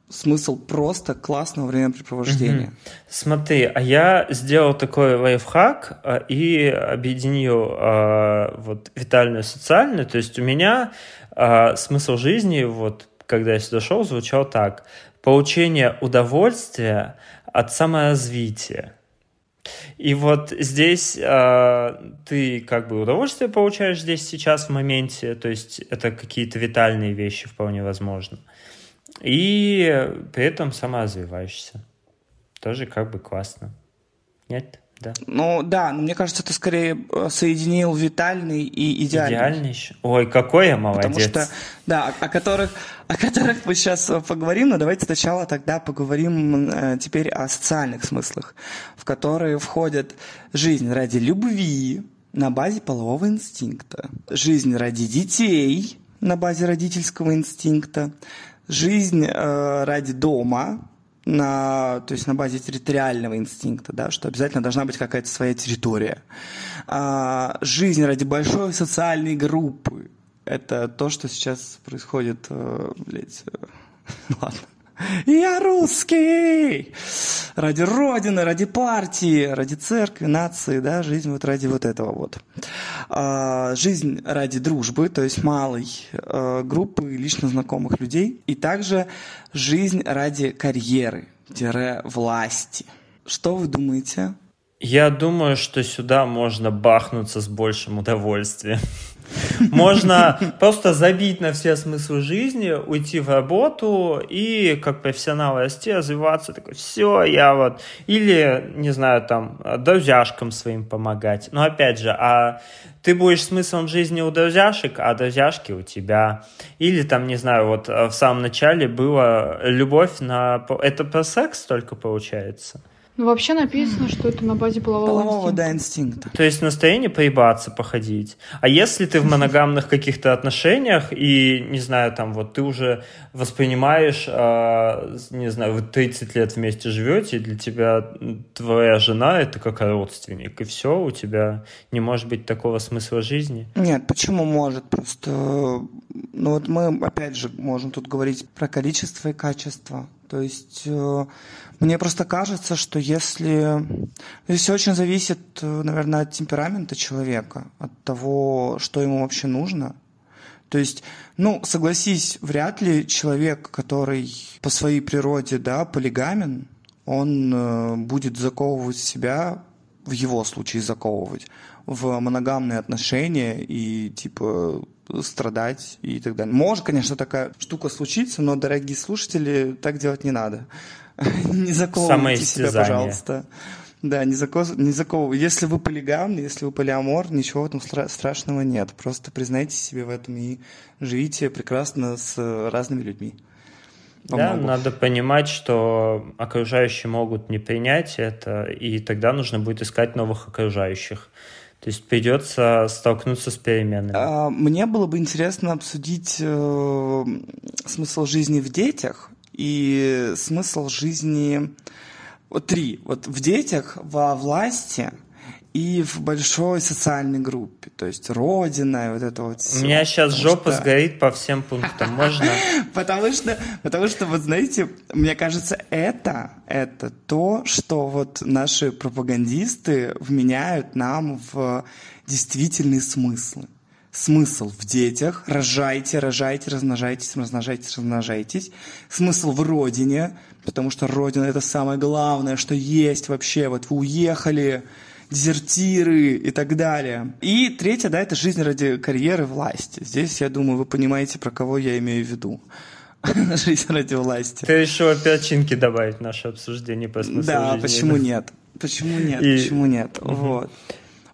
S2: смысл просто классного времяпрепровождения. Угу.
S1: Смотри, а я сделал такой лайфхак а, и объединил а, вот витальную и социальную. То есть у меня а, смысл жизни, вот когда я сюда шел, звучал так. Получение удовольствия от саморазвития. И вот здесь э, ты как бы удовольствие получаешь здесь сейчас в моменте, то есть это какие-то витальные вещи вполне возможно. И при этом саморазвиваешься. Тоже как бы классно. Нет? Да.
S2: Ну да, но мне кажется, ты скорее э, соединил витальный и идеальный.
S1: Идеальный еще? Ой, какой я молодец.
S2: Потому что, да, о которых, о которых мы сейчас э, поговорим, но давайте сначала тогда поговорим э, теперь о социальных смыслах, в которые входят жизнь ради любви на базе полового инстинкта, жизнь ради детей на базе родительского инстинкта, жизнь э, ради дома, на, то есть на базе территориального инстинкта, да, что обязательно должна быть какая-то своя территория. А, жизнь ради большой социальной группы. Это то, что сейчас происходит, э, блядь, э, ладно. Я русский! Ради Родины, ради партии, ради церкви, нации, да, жизнь вот ради вот этого вот. А, жизнь ради дружбы, то есть малой а, группы лично знакомых людей. И также жизнь ради карьеры, власти. Что вы думаете?
S1: Я думаю, что сюда можно бахнуться с большим удовольствием. Можно просто забить на все смыслы жизни, уйти в работу и как профессионал расти, развиваться. Такой, все, я вот... Или, не знаю, там, друзьяшкам своим помогать. Но опять же, а ты будешь смыслом жизни у друзьяшек, а друзьяшки у тебя. Или там, не знаю, вот в самом начале была любовь на... Это про секс только получается?
S3: Ну, вообще написано, что это на базе полового, полового инстинкта.
S2: да, инстинкта.
S1: То есть настроение поебаться, походить. А если ты в моногамных каких-то отношениях и, не знаю, там вот ты уже воспринимаешь, э, не знаю, вы 30 лет вместе живете, и для тебя твоя жена это как родственник, и все, у тебя не может быть такого смысла жизни?
S2: Нет, почему может? Просто, ну вот мы, опять же, можем тут говорить про количество и качество. То есть э, мне просто кажется, что если... Все очень зависит, наверное, от темперамента человека, от того, что ему вообще нужно. То есть, ну, согласись, вряд ли человек, который по своей природе, да, полигамен, он э, будет заковывать себя, в его случае заковывать, в моногамные отношения и, типа, страдать и так далее. Может, конечно, такая штука случиться, но, дорогие слушатели, так делать не надо. Не заковывайте себя, пожалуйста. Да, не, заков... не заковывайте. Если вы полигам, если вы полиамор, ничего в этом стра- страшного нет. Просто признайте себе в этом и живите прекрасно с разными людьми.
S1: Помогу. Да, надо понимать, что окружающие могут не принять это, и тогда нужно будет искать новых окружающих. То есть придется столкнуться с переменами. А,
S2: мне было бы интересно обсудить э, смысл жизни в детях и смысл жизни... Вот три. Вот в детях, во власти и в большой социальной группе. То есть родина и вот это вот
S1: все. У меня сейчас потому жопа что... сгорит по всем пунктам. Можно?
S2: Потому что, потому что, вот знаете, мне кажется, это, это то, что вот наши пропагандисты вменяют нам в действительные смыслы смысл в детях. Рожайте, рожайте, размножайтесь, размножайтесь, размножайтесь. Смысл в родине, потому что родина это самое главное, что есть вообще. Вот вы уехали, дезертиры и так далее. И третье, да, это жизнь ради карьеры власти. Здесь, я думаю, вы понимаете, про кого я имею в виду. жизнь ради власти.
S1: Ты решил перчинки добавить в наше обсуждение по смыслу
S2: да, жизни. Почему да, нет? Почему нет? И... Почему нет? Угу. Вот.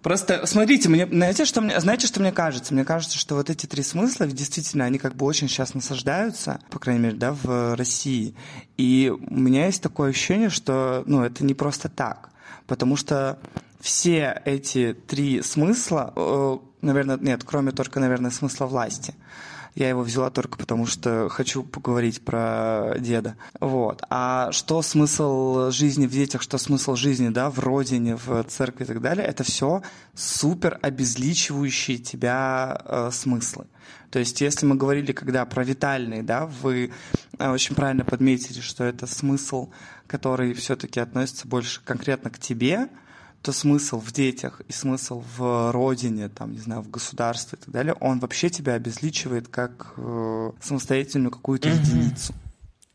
S2: Просто смотрите, мне, знаете, что мне, знаете, что мне кажется? Мне кажется, что вот эти три смысла, действительно, они как бы очень сейчас насаждаются, по крайней мере, да, в России. И у меня есть такое ощущение, что, ну, это не просто так. Потому что все эти три смысла, наверное, нет, кроме только, наверное, смысла власти, Я его взяла только потому, что хочу поговорить про деда. Вот. А что смысл жизни в детях, что смысл жизни, да, в родине, в церкви и так далее, это все супер обезличивающие тебя э, смыслы. То есть, если мы говорили когда про витальный, да, вы э, очень правильно подметили, что это смысл, который все-таки относится больше конкретно к тебе, то смысл в детях и смысл в родине, там, не знаю, в государстве и так далее, он вообще тебя обезличивает как э, самостоятельную какую-то mm-hmm. единицу.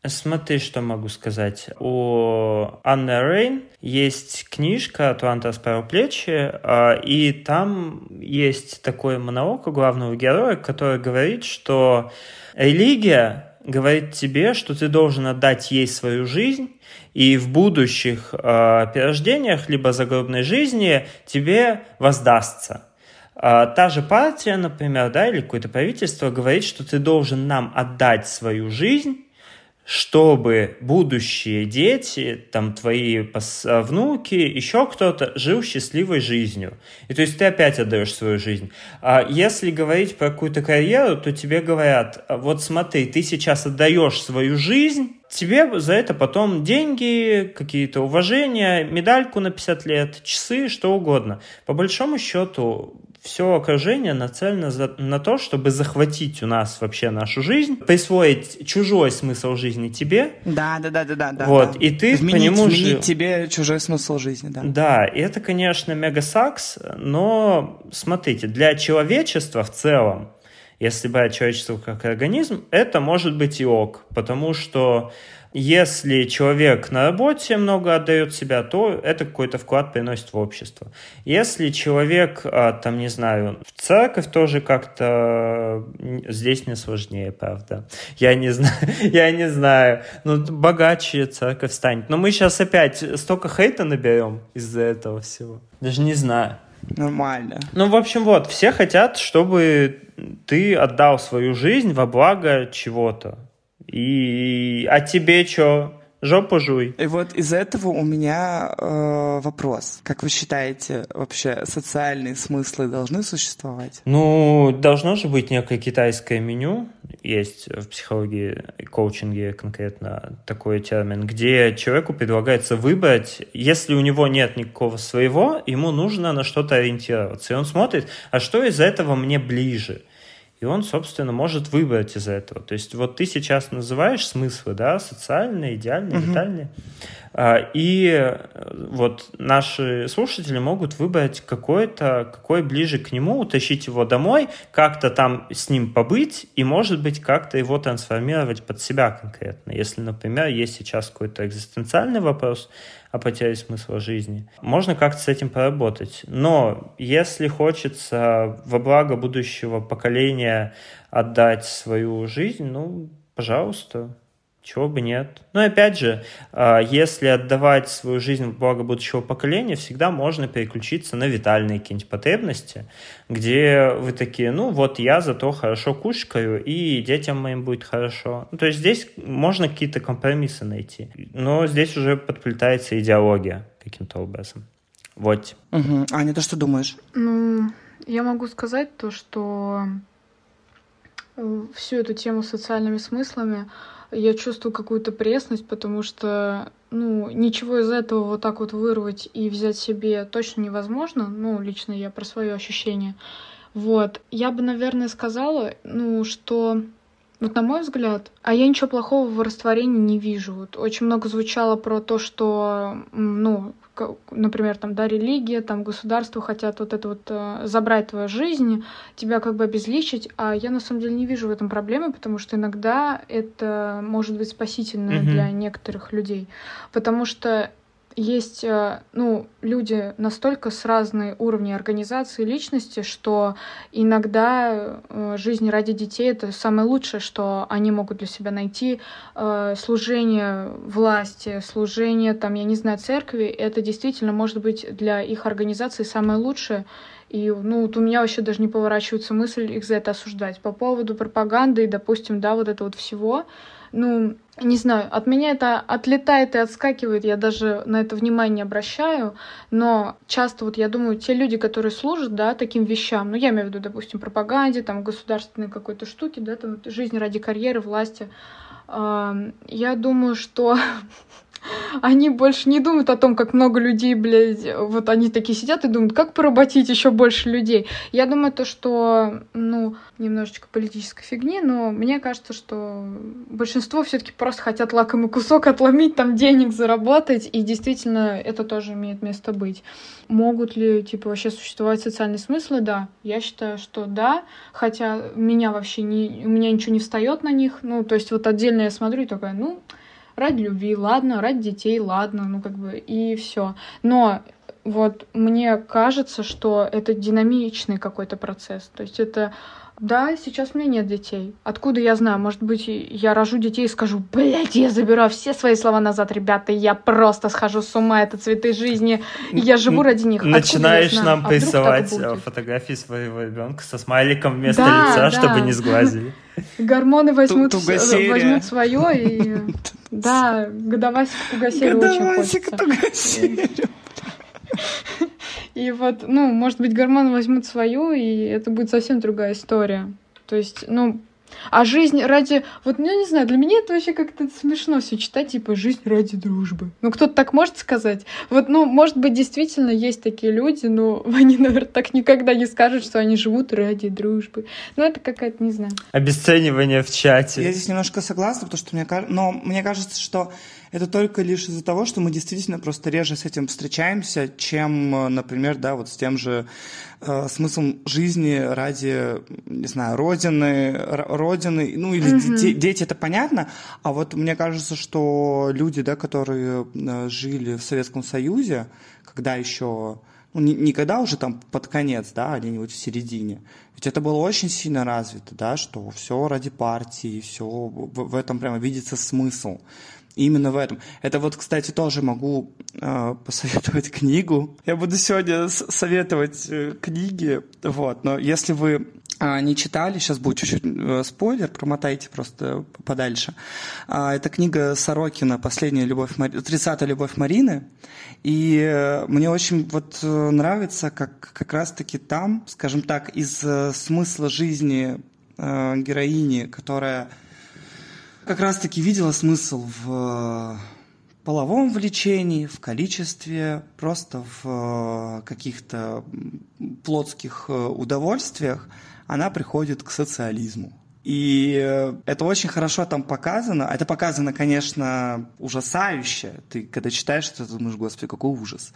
S1: Смотри, что могу сказать. У Анны Рейн есть книжка «Атланта расправил плечи», а, и там есть такой монолог у главного героя, который говорит, что религия говорит тебе, что ты должен отдать ей свою жизнь, и в будущих э, перерождениях, либо загробной жизни тебе воздастся. Э, та же партия, например, да, или какое-то правительство говорит, что ты должен нам отдать свою жизнь, чтобы будущие дети, там твои а, внуки, еще кто-то жил счастливой жизнью. И то есть ты опять отдаешь свою жизнь. А если говорить про какую-то карьеру, то тебе говорят, вот смотри, ты сейчас отдаешь свою жизнь, тебе за это потом деньги, какие-то уважения, медальку на 50 лет, часы, что угодно. По большому счету, все окружение нацелено за, на то, чтобы захватить у нас вообще нашу жизнь, присвоить чужой смысл жизни тебе.
S2: Да, да, да, да, да.
S1: Вот,
S2: да.
S1: и ты
S2: изменить,
S1: по нему
S2: изменить жил. тебе чужой смысл жизни, да.
S1: Да, и это, конечно, мега сакс, но смотрите, для человечества в целом, если брать человечество как организм, это может быть и ок, потому что если человек на работе много отдает себя, то это какой-то вклад приносит в общество. Если человек, а, там, не знаю, в церковь тоже как-то здесь не сложнее, правда. Я не знаю, я не знаю. Ну, богаче церковь станет. Но мы сейчас опять столько хейта наберем из-за этого всего. Даже не знаю.
S2: Нормально.
S1: Ну, в общем, вот, все хотят, чтобы ты отдал свою жизнь во благо чего-то. И... А тебе что? Жопу жуй.
S2: И вот из этого у меня э, вопрос. Как вы считаете, вообще социальные смыслы должны существовать?
S1: Ну, должно же быть некое китайское меню. Есть в психологии и коучинге конкретно такой термин, где человеку предлагается выбрать, если у него нет никакого своего, ему нужно на что-то ориентироваться. И он смотрит, а что из этого мне ближе? И он, собственно, может выбрать из этого. То есть вот ты сейчас называешь смыслы, да, социальные, идеальные, угу. витальные. А, и э, вот наши слушатели могут выбрать какой-то, какой ближе к нему, утащить его домой, как-то там с ним побыть и, может быть, как-то его трансформировать под себя конкретно. Если, например, есть сейчас какой-то экзистенциальный вопрос, о потере смысла жизни. Можно как-то с этим поработать. Но если хочется во благо будущего поколения отдать свою жизнь, ну, пожалуйста, чего бы нет. Но опять же, а, если отдавать свою жизнь в благо будущего поколения, всегда можно переключиться на витальные какие-нибудь потребности, где вы такие, ну вот я зато хорошо кушаю, и детям моим будет хорошо. Ну, то есть здесь можно какие-то компромиссы найти. Но здесь уже подплетается идеология каким-то образом. Вот.
S2: Угу. Аня, ты что думаешь?
S3: Ну, я могу сказать то, что э, всю эту тему с социальными смыслами я чувствую какую-то пресность, потому что, ну, ничего из этого вот так вот вырвать и взять себе точно невозможно. Ну, лично я про свое ощущение. Вот. Я бы, наверное, сказала, ну, что вот на мой взгляд, а я ничего плохого в растворении не вижу. Вот очень много звучало про то, что, ну, например, там, да, религия, там, государство хотят вот это вот э, забрать твою жизнь, тебя как бы обезличить, а я на самом деле не вижу в этом проблемы, потому что иногда это может быть спасительно mm-hmm. для некоторых людей, потому что есть, э, ну, люди настолько с разной уровней организации личности, что иногда э, жизнь ради детей — это самое лучшее, что они могут для себя найти. Э, служение власти, служение, там, я не знаю, церкви — это действительно может быть для их организации самое лучшее. И, ну, вот у меня вообще даже не поворачивается мысль их за это осуждать. По поводу пропаганды и, допустим, да, вот это вот всего, ну, не знаю, от меня это отлетает и отскакивает, я даже на это внимание не обращаю, но часто вот я думаю, те люди, которые служат, да, таким вещам, ну, я имею в виду, допустим, пропаганде, там, государственной какой-то штуки, да, там, жизнь ради карьеры, власти, я думаю, что они больше не думают о том, как много людей, блядь, вот они такие сидят и думают, как поработить еще больше людей. Я думаю, то, что, ну, немножечко политической фигни, но мне кажется, что большинство все-таки просто хотят лакомый кусок отломить, там денег заработать, и действительно это тоже имеет место быть. Могут ли, типа, вообще существовать социальные смыслы? Да, я считаю, что да, хотя меня вообще не, у меня ничего не встает на них, ну, то есть вот отдельно я смотрю и такая, ну, ради любви, ладно, ради детей, ладно, ну как бы и все. Но вот мне кажется, что это динамичный какой-то процесс. То есть это да, сейчас у меня нет детей. Откуда я знаю? Может быть, я рожу детей и скажу, блядь, я забираю все свои слова назад, ребята, я просто схожу с ума, это цветы жизни, и я живу ради них.
S1: Начинаешь нам а присылать э, фотографии своего ребенка со смайликом вместо да, лица, да. чтобы не сглазили.
S3: Гормоны возьмут, возьмут свое, и да, годовасик Тугасерю очень хочется. Тугасерю. И вот, ну, может быть, гормоны возьмут свою, и это будет совсем другая история. То есть, ну, а жизнь ради... Вот, ну, я не знаю, для меня это вообще как-то смешно все читать, типа, жизнь ради дружбы. Ну, кто-то так может сказать? Вот, ну, может быть, действительно есть такие люди, но они, наверное, так никогда не скажут, что они живут ради дружбы. Ну, это какая-то, не знаю.
S1: Обесценивание в чате.
S2: Я здесь немножко согласна, потому что мне кажется... Но мне кажется, что это только лишь из-за того, что мы действительно просто реже с этим встречаемся, чем, например, да, вот с тем же э, смыслом жизни ради, не знаю, родины, родины, ну или mm-hmm. дети, дети, это понятно, а вот мне кажется, что люди, да, которые э, жили в Советском Союзе, когда еще ну, не, не когда уже там под конец, да, а где-нибудь в середине. Ведь это было очень сильно развито, да, что все ради партии, все в, в этом прямо видится смысл именно в этом. Это вот, кстати, тоже могу э, посоветовать книгу. Я буду сегодня советовать э, книги, вот, но если вы а, не читали, сейчас будет чуть-чуть э, спойлер, промотайте просто подальше. А, это книга Сорокина «Последняя любовь, Мари... 30 любовь Марины». И э, мне очень вот э, нравится, как как раз-таки там, скажем так, из смысла жизни героини, которая как раз-таки видела смысл в э, половом влечении, в количестве, просто в э, каких-то плотских э, удовольствиях, она приходит к социализму. И это очень хорошо там показано. Это показано, конечно, ужасающе. Ты, когда читаешь это, думаешь, господи, какой ужас.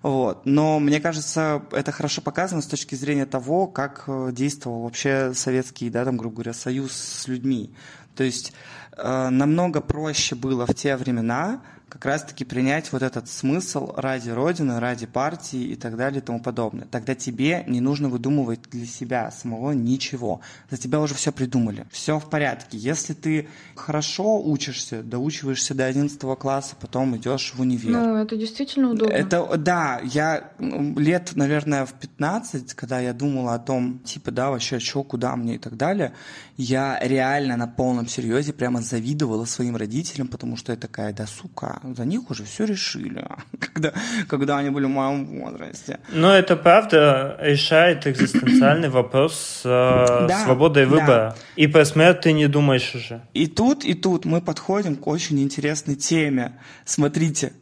S2: Вот. Но мне кажется, это хорошо показано с точки зрения того, как действовал вообще советский, да, там, грубо говоря, союз с людьми. То есть намного проще было в те времена как раз-таки принять вот этот смысл ради Родины, ради партии и так далее и тому подобное. Тогда тебе не нужно выдумывать для себя самого ничего. За тебя уже все придумали. Все в порядке. Если ты хорошо учишься, доучиваешься до 11 класса, потом идешь в универ.
S3: Ну, это действительно удобно.
S2: Это, да, я лет, наверное, в 15, когда я думала о том, типа, да, вообще, что, куда мне и так далее, я реально на полном серьезе прямо завидовала своим родителям, потому что я такая, да, сука, за них уже все решили, когда, когда они были в моем возрасте.
S1: Но это правда решает экзистенциальный вопрос э, да, свободой выбора. Да. И про смерть ты не думаешь уже.
S2: И тут, и тут мы подходим к очень интересной теме. Смотрите,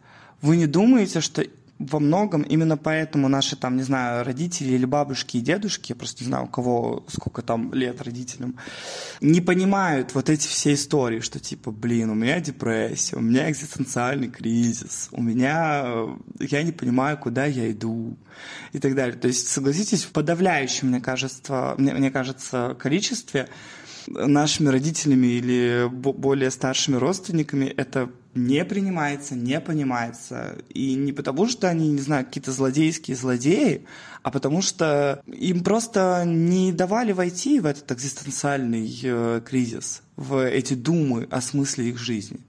S2: вы не думаете, что во многом именно поэтому наши там, не знаю, родители или бабушки и дедушки, я просто не знаю, у кого сколько там лет родителям, не понимают вот эти все истории, что типа, блин, у меня депрессия, у меня экзистенциальный кризис, у меня, я не понимаю, куда я иду и так далее. То есть, согласитесь, в подавляющем, мне кажется, мне, мне кажется, количестве нашими родителями или более старшими родственниками это не принимается, не понимается. И не потому, что они, не знаю, какие-то злодейские злодеи, а потому что им просто не давали войти в этот экзистенциальный э, кризис, в эти думы о смысле их жизни.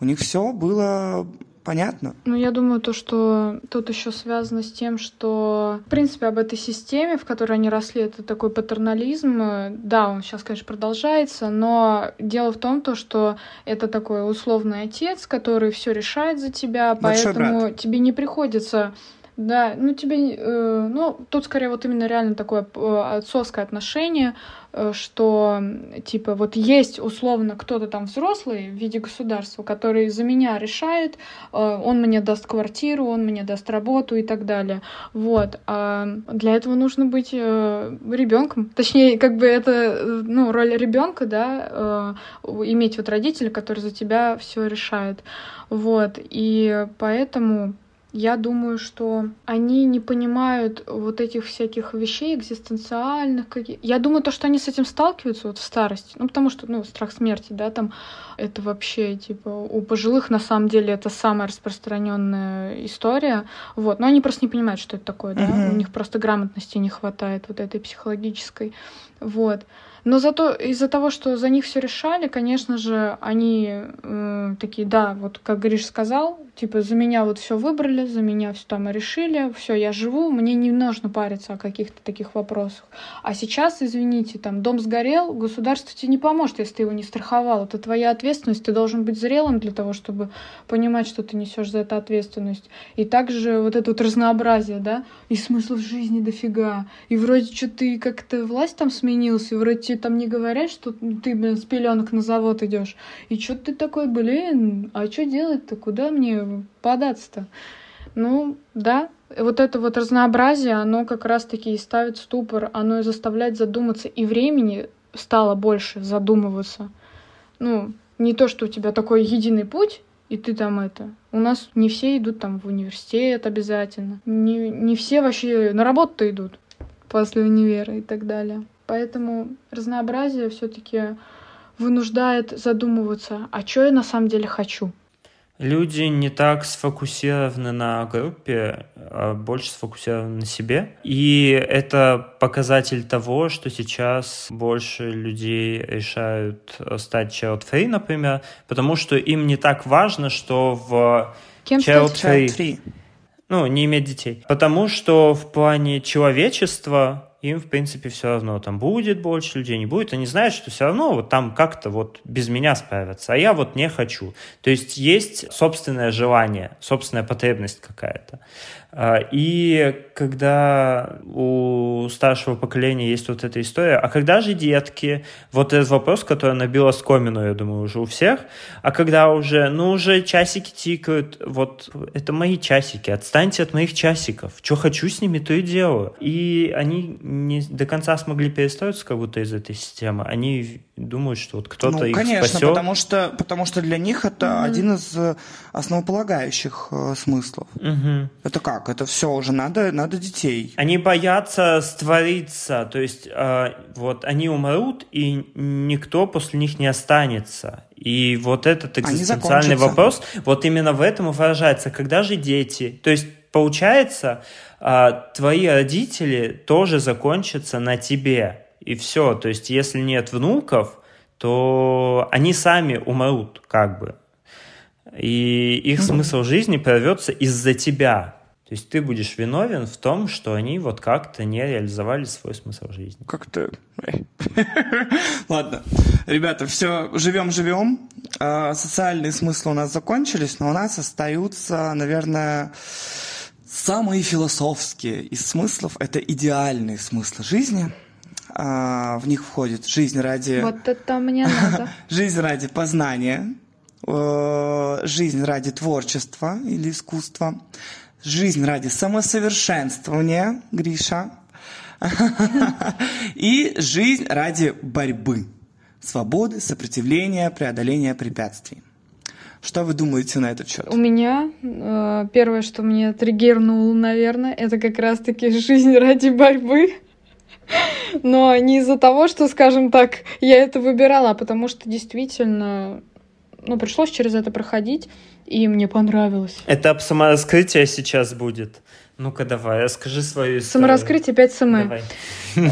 S2: У них все было Понятно?
S3: Ну, я думаю, то, что тут еще связано с тем, что, в принципе, об этой системе, в которой они росли, это такой патернализм. Да, он сейчас, конечно, продолжается, но дело в том, то, что это такой условный отец, который все решает за тебя,
S2: Большой
S3: поэтому
S2: брат.
S3: тебе не приходится да, ну тебе, э, ну тут скорее вот именно реально такое э, отцовское отношение, э, что типа вот есть условно кто-то там взрослый в виде государства, который за меня решает, э, он мне даст квартиру, он мне даст работу и так далее. Вот. А для этого нужно быть э, ребенком, точнее как бы это э, ну роль ребенка, да, э, иметь вот родителя, который за тебя все решает. Вот. И поэтому я думаю, что они не понимают вот этих всяких вещей экзистенциальных. Каких... Я думаю, то, что они с этим сталкиваются вот в старости, ну, потому что, ну, страх смерти, да, там, это вообще, типа, у пожилых, на самом деле, это самая распространенная история, вот, но они просто не понимают, что это такое, да,
S2: Мгм.
S3: у них просто грамотности не хватает вот этой психологической, вот. Но зато из-за того, что за них все решали, конечно же, они э, такие, да, вот как Гриш сказал, типа за меня вот все выбрали, за меня все там решили, все, я живу, мне не нужно париться о каких-то таких вопросах. А сейчас, извините, там дом сгорел, государство тебе не поможет, если ты его не страховал. Это твоя ответственность, ты должен быть зрелым для того, чтобы понимать, что ты несешь за это ответственность. И также вот это вот разнообразие, да, и смыслов жизни дофига. И вроде что ты как-то власть там сменился, и вроде тебе там не говорят, что ты, блин, с пеленок на завод идешь. И что ты такой, блин, а что делать-то? Куда мне податься-то? Ну, да, вот это вот разнообразие, оно как раз-таки и ставит ступор, оно и заставляет задуматься, и времени стало больше задумываться. Ну, не то, что у тебя такой единый путь, и ты там это. У нас не все идут там в университет обязательно. Не, не все вообще на работу идут после универа и так далее. Поэтому разнообразие все-таки вынуждает задумываться, а что я на самом деле хочу.
S1: Люди не так сфокусированы на группе, а больше сфокусированы на себе. И это показатель того, что сейчас больше людей решают стать child-free, например, потому что им не так важно, что в
S3: Кем
S1: Child
S3: стать?
S2: Child free.
S1: ну, не иметь детей. Потому что в плане человечества им, в принципе, все равно, там будет больше людей, не будет. Они знают, что все равно вот там как-то вот без меня справятся, а я вот не хочу. То есть есть собственное желание, собственная потребность какая-то. А, И когда у старшего поколения есть вот эта история, а когда же детки, вот этот вопрос, который набил оскомину, я думаю, уже у всех, а когда уже, ну, уже часики тикают, вот это мои часики, отстаньте от моих часиков, что хочу с ними, то и делаю. И они не до конца смогли перестроиться как будто из этой системы, они думают, что вот кто-то
S2: Ну,
S1: их
S2: конечно,
S1: спасет.
S2: потому что, потому что для них это один из э, основополагающих э, смыслов.
S1: Мгм.
S2: Это как? Это все уже надо, надо детей.
S1: Они боятся створиться, то есть э, вот они умрут, и никто после них не останется. И вот этот экзистенциальный вопрос, вот именно в этом и выражается. Когда же дети? То есть получается, э, твои родители тоже закончатся на тебе. И все. То есть если нет внуков, то они сами умрут, как бы. И их смысл жизни прорвется из-за тебя. То есть ты будешь виновен в том, что они вот как-то не реализовали свой смысл жизни.
S2: Как-то... Ладно. Ребята, все, живем-живем. А, Социальные смыслы у нас закончились, но у нас остаются, наверное, самые философские из смыслов. Это идеальные смыслы жизни. А, В них входит жизнь ради...
S3: Вот это мне надо.
S2: Жизнь ради познания, э, жизнь ради творчества или искусства, жизнь ради самосовершенствования, Гриша, и жизнь ради борьбы, свободы, сопротивления, преодоления препятствий. Что вы думаете на этот счет?
S3: У меня э, первое, что мне триггернуло, наверное, это как раз-таки жизнь ради борьбы. Но не из-за того, что, скажем так, я это выбирала, а потому что действительно, ну, пришлось через это проходить, и мне понравилось.
S1: Этап самораскрытия сейчас будет. Ну-ка давай, расскажи свою историю.
S3: Самораскрытие 5 см.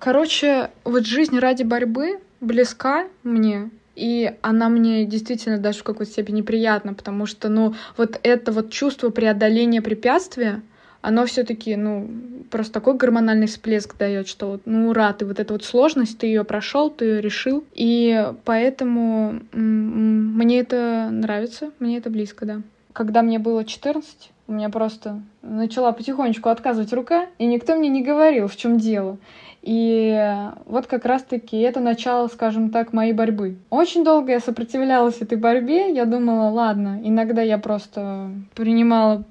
S3: Короче, вот жизнь ради борьбы близка мне и она мне действительно даже в какой-то степени приятна, потому что, ну, вот это вот чувство преодоления препятствия, оно все-таки, ну, просто такой гормональный всплеск дает, что вот, ну, ура, ты вот эту вот сложность, ты ее прошел, ты ее решил. И поэтому мне это нравится, мне это близко, да. Когда мне было 14, у меня просто начала потихонечку отказывать рука, и никто мне не говорил, в чем дело. И вот как раз-таки это начало, скажем так, моей борьбы. Очень долго я сопротивлялась этой борьбе. Я думала, ладно, иногда я просто принимала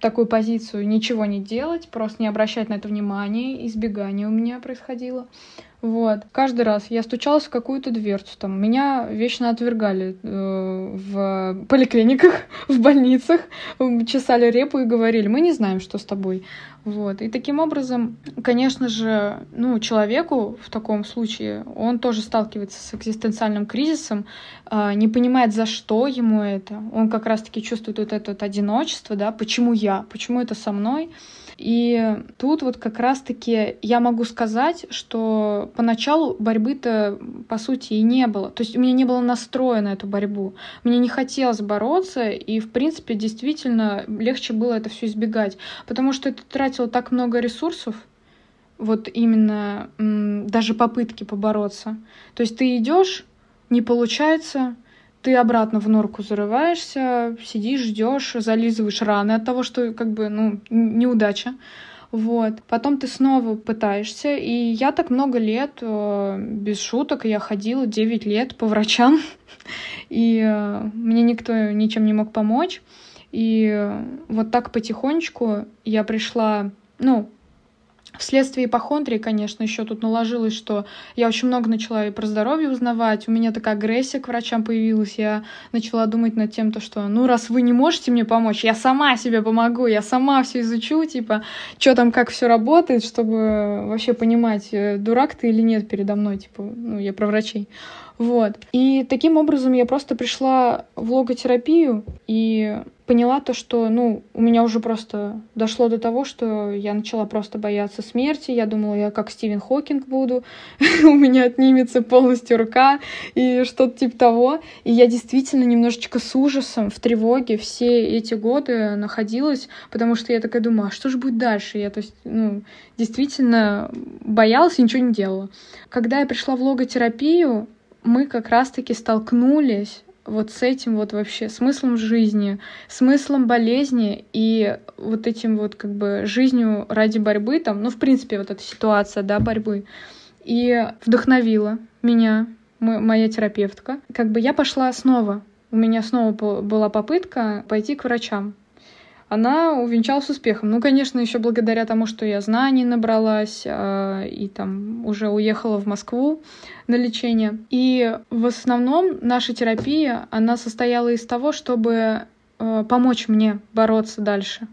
S3: такую позицию ничего не делать, просто не обращать на это внимания, избегание у меня происходило. Вот. Каждый раз я стучалась в какую-то дверцу. Там. Меня вечно отвергали э, в поликлиниках, в больницах, чесали репу и говорили, мы не знаем, что с тобой. Вот. И таким образом, конечно же, ну, человеку в таком случае, он тоже сталкивается с экзистенциальным кризисом, э, не понимает, за что ему это. Он как раз-таки чувствует вот это вот одиночество, да, почему я, почему это со мной. И тут вот как раз-таки я могу сказать, что поначалу борьбы-то, по сути, и не было. То есть у меня не было настроя на эту борьбу. Мне не хотелось бороться, и, в принципе, действительно легче было это все избегать. Потому что это тратило так много ресурсов, вот именно даже попытки побороться. То есть ты идешь, не получается, ты обратно в норку зарываешься, сидишь, ждешь, зализываешь раны от того, что как бы, ну, неудача. Вот. Потом ты снова пытаешься. И я так много лет, э, без шуток, я ходила 9 лет по врачам. И э, мне никто ничем не мог помочь. И вот так потихонечку я пришла, ну, Вследствие ипохондрии, конечно, еще тут наложилось, что я очень много начала и про здоровье узнавать, у меня такая агрессия к врачам появилась, я начала думать над тем, то, что, ну, раз вы не можете мне помочь, я сама себе помогу, я сама все изучу, типа, что там, как все работает, чтобы вообще понимать, э, дурак ты или нет передо мной, типа, ну, я про врачей. Вот. И таким образом я просто пришла в логотерапию и поняла то, что, ну, у меня уже просто дошло до того, что я начала просто бояться смерти. Я думала, я как Стивен Хокинг буду, у меня отнимется полностью рука и что-то типа того. И я действительно немножечко с ужасом, в тревоге все эти годы находилась, потому что я такая думаю, а что же будет дальше? Я, то есть, ну, действительно боялась и ничего не делала. Когда я пришла в логотерапию, мы как раз-таки столкнулись вот с этим вот вообще смыслом жизни, смыслом болезни и вот этим вот как бы жизнью ради борьбы там, ну, в принципе, вот эта ситуация, да, борьбы. И вдохновила меня моя терапевтка. Как бы я пошла снова. У меня снова была попытка пойти к врачам она увенчалась успехом. Ну, конечно, еще благодаря тому, что я знаний набралась э, и там уже уехала в Москву на лечение. И в основном наша терапия, она состояла из того, чтобы э, помочь мне бороться дальше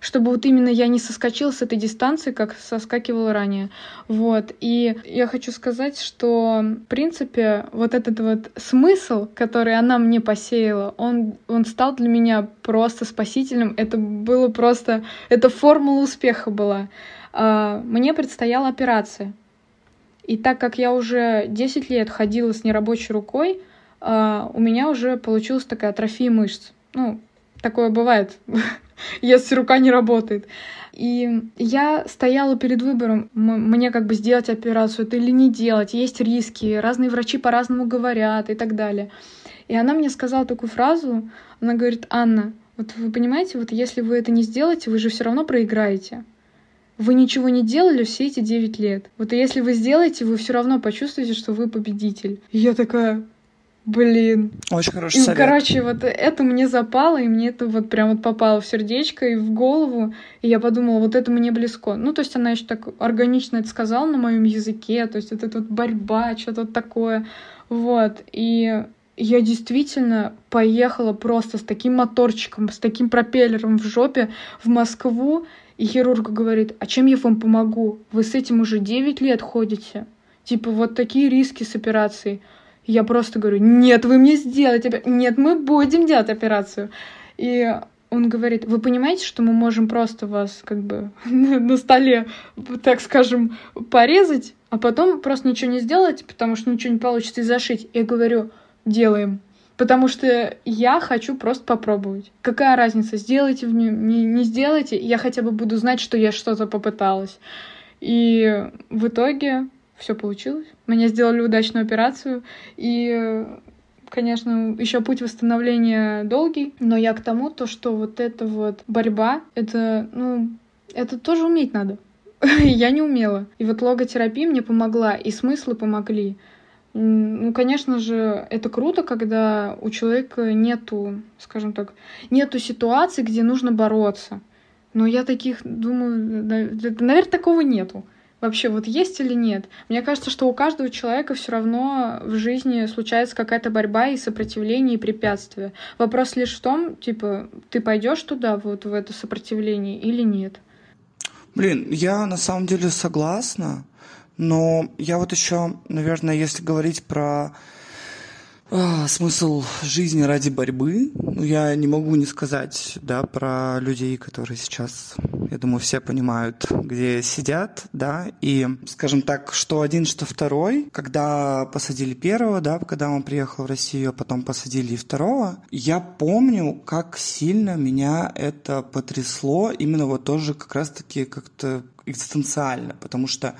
S3: чтобы вот именно я не соскочила с этой дистанции, как соскакивала ранее. Вот. И я хочу сказать, что, в принципе, вот этот вот смысл, который она мне посеяла, он, он стал для меня просто спасительным. Это было просто... Это формула успеха была. А, мне предстояла операция. И так как я уже 10 лет ходила с нерабочей рукой, а, у меня уже получилась такая атрофия мышц. Ну, такое бывает если рука не работает. И я стояла перед выбором, мне как бы сделать операцию это или не делать, есть риски, разные врачи по-разному говорят и так далее. И она мне сказала такую фразу, она говорит, Анна, вот вы понимаете, вот если вы это не сделаете, вы же все равно проиграете. Вы ничего не делали все эти 9 лет. Вот если вы сделаете, вы все равно почувствуете, что вы победитель. И я такая, Блин.
S2: Очень хороший и, совет.
S3: Короче, вот это мне запало, и мне это вот прям вот попало в сердечко и в голову. И я подумала, вот это мне близко. Ну, то есть она еще так органично это сказала на моем языке, то есть вот эта вот борьба, что-то вот такое. Вот. И я действительно поехала просто с таким моторчиком, с таким пропеллером в жопе в Москву, и хирург говорит, а чем я вам помогу? Вы с этим уже 9 лет ходите. Типа вот такие риски с операцией. Я просто говорю, нет, вы мне сделаете, нет, мы будем делать операцию. И он говорит, вы понимаете, что мы можем просто вас как бы на столе, так скажем, порезать, а потом просто ничего не сделать, потому что ничего не получится и зашить. Я говорю, делаем. Потому что я хочу просто попробовать. Какая разница, сделайте в нем, не, не сделайте, я хотя бы буду знать, что я что-то попыталась. И в итоге все получилось. Мне сделали удачную операцию, и конечно, еще путь восстановления долгий, но я к тому, то, что вот эта вот борьба, это, ну, это тоже уметь надо. я не умела. И вот логотерапия мне помогла, и смыслы помогли. Ну, конечно же, это круто, когда у человека нету, скажем так, нету ситуации, где нужно бороться. Но я таких, думаю, наверное, такого нету. Вообще, вот есть или нет? Мне кажется, что у каждого человека все равно в жизни случается какая-то борьба и сопротивление, и препятствия. Вопрос лишь в том, типа, ты пойдешь туда, вот в это сопротивление или нет?
S2: Блин, я на самом деле согласна, но я вот еще, наверное, если говорить про а, смысл жизни ради борьбы, ну, я не могу не сказать, да, про людей, которые сейчас, я думаю, все понимают, где сидят, да, и, скажем так, что один, что второй, когда посадили первого, да, когда он приехал в Россию, а потом посадили и второго, я помню, как сильно меня это потрясло, именно вот тоже как раз-таки как-то экзистенциально, потому что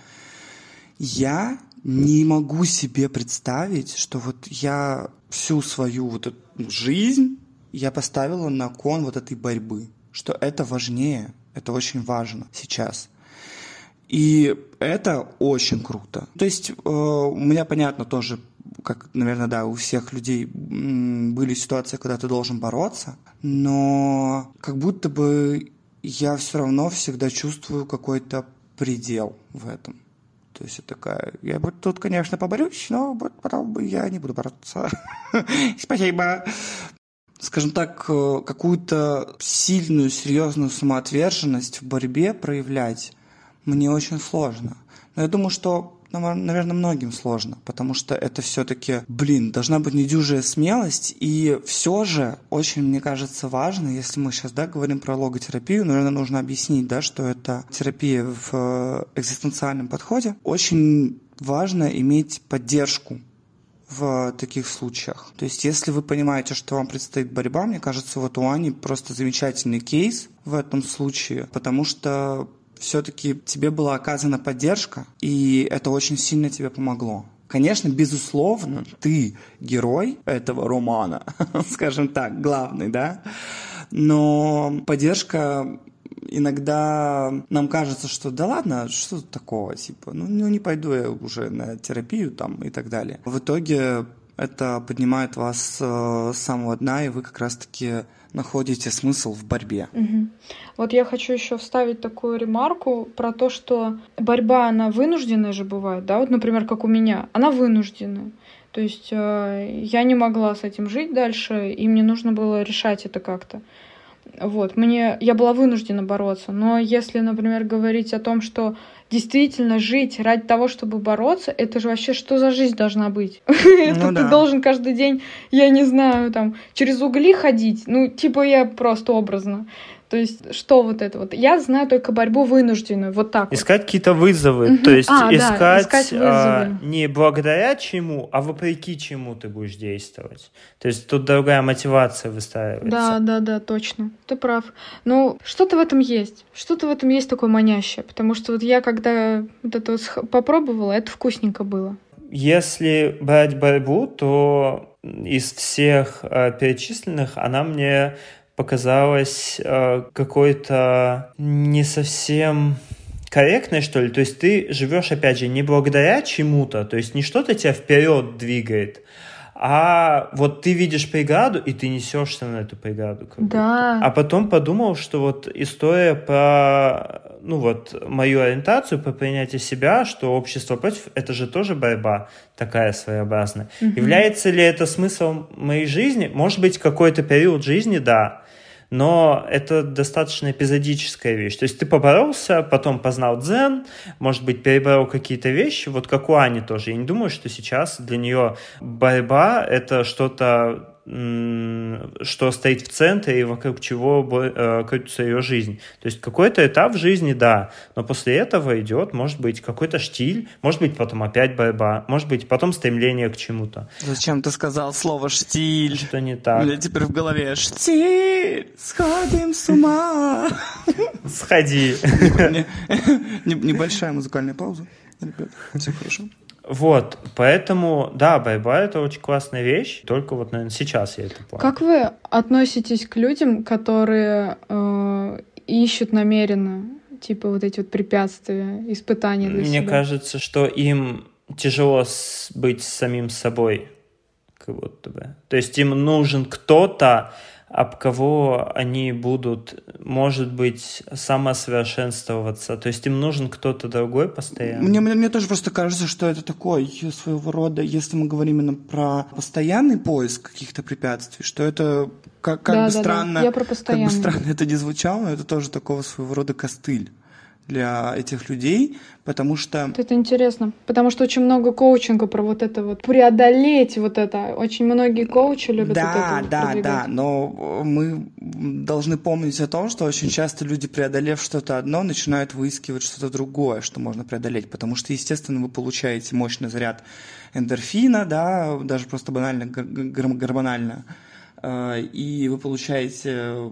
S2: я не могу себе представить, что вот я всю свою вот эту жизнь я поставила на кон вот этой борьбы, что это важнее, это очень важно сейчас. И это очень круто. То есть э, у меня понятно тоже, как, наверное, да, у всех людей были ситуации, когда ты должен бороться, но как будто бы я все равно всегда чувствую какой-то предел в этом. То есть это такая, я вот тут, конечно, поборюсь, но вот потом я не буду бороться. Спасибо. Скажем так, э, какую-то сильную, серьезную самоотверженность в борьбе проявлять мне очень сложно. Но я думаю, что наверное, многим сложно, потому что это все-таки, блин, должна быть недюжая смелость, и все же очень, мне кажется, важно, если мы сейчас, да, говорим про логотерапию, наверное, нужно объяснить, да, что это терапия в э, экзистенциальном подходе. Очень важно иметь поддержку в таких случаях. То есть, если вы понимаете, что вам предстоит борьба, мне кажется, вот у Ани просто замечательный кейс в этом случае, потому что все-таки тебе была оказана поддержка, и это очень сильно тебе помогло. Конечно, безусловно, ты герой этого романа, скажем так, главный, да, но поддержка иногда нам кажется, что да ладно, что тут такого, типа, ну, ну не пойду я уже на терапию там и так далее. В итоге это поднимает вас э, с самого дна, и вы как раз-таки находите смысл в борьбе.
S3: Угу. Вот я хочу еще вставить такую ремарку про то, что борьба, она вынужденная же бывает, да, вот, например, как у меня, она вынужденная. То есть э, я не могла с этим жить дальше, и мне нужно было решать это как-то. Вот, мне, я была вынуждена бороться. Но если, например, говорить о том, что действительно жить ради того, чтобы бороться, это же вообще что за жизнь должна быть? Ну, это ты должен каждый день, я не знаю, там, через угли ходить. Ну, типа я просто образно. То есть что вот это вот? Я знаю только борьбу вынужденную, вот так.
S1: Искать
S3: вот.
S1: какие-то вызовы, угу. то есть а, искать, да, искать а, не благодаря чему, а вопреки чему ты будешь действовать. То есть тут другая мотивация выстраивается.
S3: Да, да, да, точно. Ты прав. Ну, что-то в этом есть. Что-то в этом есть такое манящее, потому что вот я когда вот это вот попробовала, это вкусненько было.
S1: Если брать борьбу, то из всех э, перечисленных она мне показалось э, какой-то не совсем корректной, что ли. То есть ты живешь, опять же, не благодаря чему-то, то есть не что-то тебя вперед двигает, а вот ты видишь преграду, и ты несешься на эту преграду.
S3: да.
S1: А потом подумал, что вот история про, ну вот, мою ориентацию, про принятие себя, что общество против, это же тоже борьба такая своеобразная. Угу. Является ли это смыслом моей жизни? Может быть, какой-то период жизни, да но это достаточно эпизодическая вещь. То есть ты поборолся, потом познал дзен, может быть, переборол какие-то вещи, вот как у Ани тоже. Я не думаю, что сейчас для нее борьба — это что-то что стоит в центре и вокруг чего э, крутится ее жизнь. То есть какой-то этап в жизни, да, но после этого идет, может быть, какой-то штиль, может быть, потом опять борьба, может быть, потом стремление к чему-то.
S2: Зачем ты сказал слово «штиль»?
S1: Что не так?
S2: У меня теперь в голове «штиль, сходим с ума».
S1: Сходи.
S2: Небольшая музыкальная пауза. Ребят, все хорошо.
S1: Вот, поэтому, да, борьба — это очень классная вещь, только вот, наверное, сейчас я это понял.
S3: Как вы относитесь к людям, которые э, ищут намеренно, типа, вот эти вот препятствия, испытания для
S1: Мне
S3: себя?
S1: кажется, что им тяжело быть самим собой, как будто бы. То есть им нужен кто-то, об кого они будут, может быть, самосовершенствоваться. То есть им нужен кто-то другой постоянно.
S2: Мне, мне, мне тоже просто кажется, что это такой своего рода, если мы говорим именно про постоянный поиск каких-то препятствий, что это как, как
S3: да,
S2: бы
S3: да,
S2: странно,
S3: да. Я про
S2: как бы странно это не звучало, это тоже такого своего рода костыль для этих людей, потому что...
S3: Это интересно, потому что очень много коучинга про вот это вот, преодолеть вот это. Очень многие коучи любят
S2: да,
S3: вот это
S2: Да,
S3: продвигать.
S2: да, но мы должны помнить о том, что очень часто люди, преодолев что-то одно, начинают выискивать что-то другое, что можно преодолеть, потому что, естественно, вы получаете мощный заряд эндорфина, да, даже просто банально, гормонально, э, и вы получаете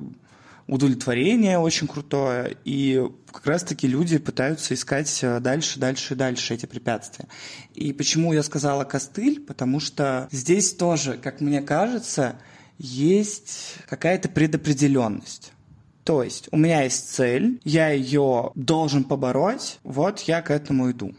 S2: удовлетворение очень крутое, и как раз-таки люди пытаются искать э, дальше, дальше, дальше эти препятствия. И почему я сказала костыль? Потому что здесь тоже, как мне кажется, есть какая-то предопределенность. То есть у меня есть цель, я ее должен побороть, вот я к этому иду.